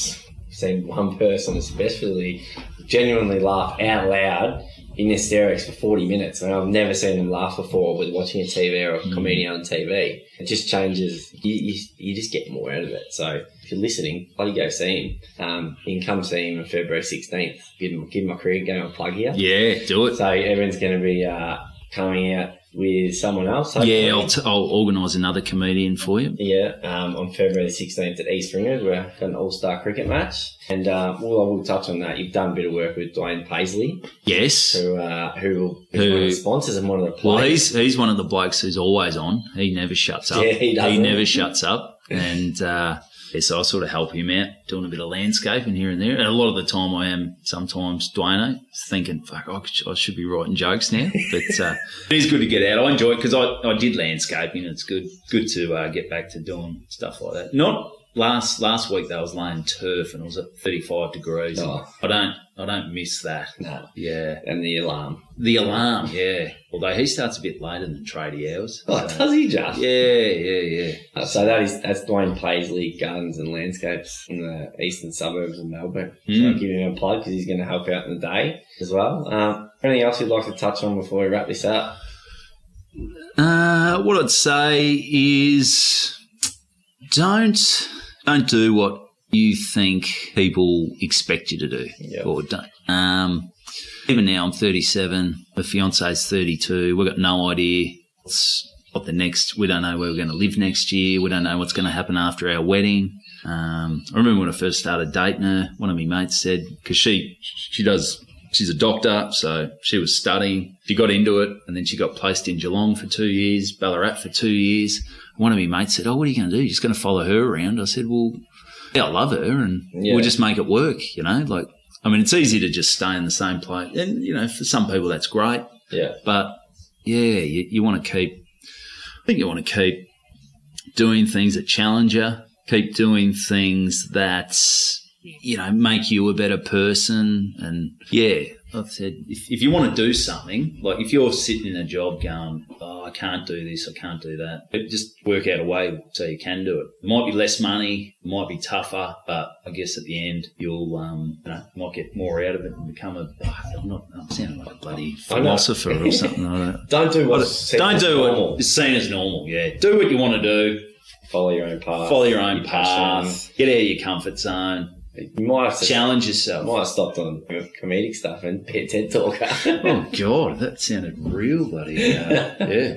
seen one person especially genuinely laugh out loud in hysterics for 40 minutes and I've never seen them laugh before with watching a TV or a Mm. comedian on TV. It just changes, you, you, you just get more out of it. So if you're listening, bloody go see him. Um, you can come see him on February 16th. Give him, give my career game a plug here. yeah, do it. So everyone's going to be uh, coming out with someone else. hopefully. Yeah, I'll, t- I'll organise another comedian for you. Yeah, um, on February 16th at East Ringwood, we're got an all-star cricket match. And uh, well, I will touch on that. You've done a bit of work with Dwayne Paisley, Yes. who uh, who is Who- one of the sponsors and one of the Well, players. he's he's one of the blokes who's always on. He never shuts up. Yeah, he doesn't. never shuts up. And uh, yeah, so I sort of help him out, doing a bit of landscaping here and there. And a lot of the time I am sometimes Dwayne thinking, fuck, I should, I should be writing jokes now. But uh, it is good to get out. I enjoy it because I, I did landscaping. It's good good to uh, get back to doing stuff like that. Not last last week I was laying turf and it was at 35 degrees. Oh. I don't I don't miss that. No. Yeah. And the alarm. The alarm, yeah. Although he starts a bit later than tradie hours. Oh, So- does he just? yeah, yeah, yeah. Uh, So that is that's Dwayne Paisley Gardens and Landscapes in the eastern suburbs of Melbourne. So Mm. I'll give him a plug because he's going to help out in the day as well. Um, anything else you'd like to touch on before we wrap this up? Uh, what I'd say is don't don't do what you think people expect you to do. Yep. Or don't. Um, even now, I'm 37. My fiance's 32. We've got no idea what's, what the next. We don't know where we're going to live next year. We don't know what's going to happen after our wedding. Um, I remember when I first started dating her. One of my mates said because she she does. She's a doctor, so she was studying. She got into it, and then she got placed in Geelong for two years, Ballarat for two years. One of my mates said, "Oh, what are you going to do? You're just going to follow her around?" I said, "Well, yeah, I love her, and Yeah. we'll just make it work." You know, like I mean, it's easy to just stay in the same place, and you know, for some people that's great, Yeah. but yeah, you, you want to keep. I think you want to keep doing things that challenge you. Keep doing things that you know make you a better person. And yeah, I've said if, if you want to do something, like if you're sitting in a job going, "Oh, I can't do this, I can't do that," just work out a way so you can do it. It might be less money, it might be tougher, but I guess at the end you'll um, you know, might get more out of it and become a. I'm not. I'm sounding like a bloody philosopher or something. I don't, Don't do what's don't do normal. what is seen as normal. Yeah, do what you want to do. Follow your own path. Follow your own path. Get out of your comfort zone. You might have to Challenge yourself. might have stopped on comedic stuff and a TED talker. Oh God, that sounded real bloody. Uh, yeah.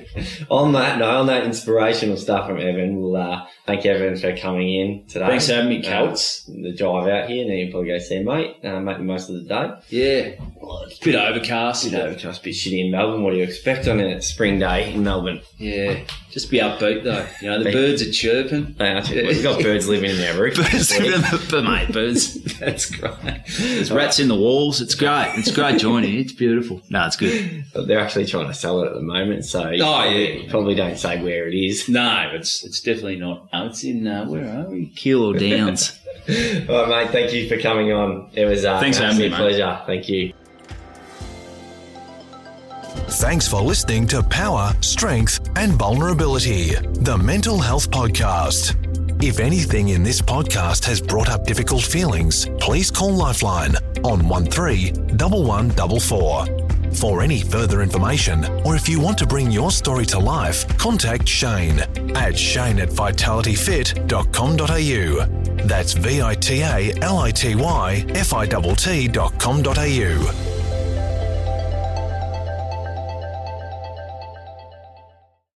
on that note, on that inspirational stuff from Evan, we'll uh, thank you everyone for coming in today. Thanks for having me, Uh, the drive out here, now you probably go see mate, uh, make the most of the day. Yeah. Well, it's a bit overcast. You know, but just be shitty in Melbourne. What do you expect on a spring day in Melbourne? Yeah. Just be upbeat though. You know, the birds are chirping. Are- We've got birds living in our roof. but mate, birds. That's great. There's rats in the walls. It's great. It's great joining. It's beautiful. No, it's good. But they're actually trying to sell it at the moment, so Oh, probably, yeah. probably don't say where it is. No, it's it's definitely not. No, it's in uh, where are we? Keilor Downs. All right, mate. Thank you for coming on. It was uh, Thanks for having me, absolute mate. pleasure. Thank you. Thanks for listening to Power, Strength, and Vulnerability, the Mental Health Podcast. If anything in this podcast has brought up difficult feelings, please call Lifeline on 131144. For any further information, or if you want to bring your story to life, contact Shane at shane at vitalityfit.com.au. That's V I T A L I T Y F I T T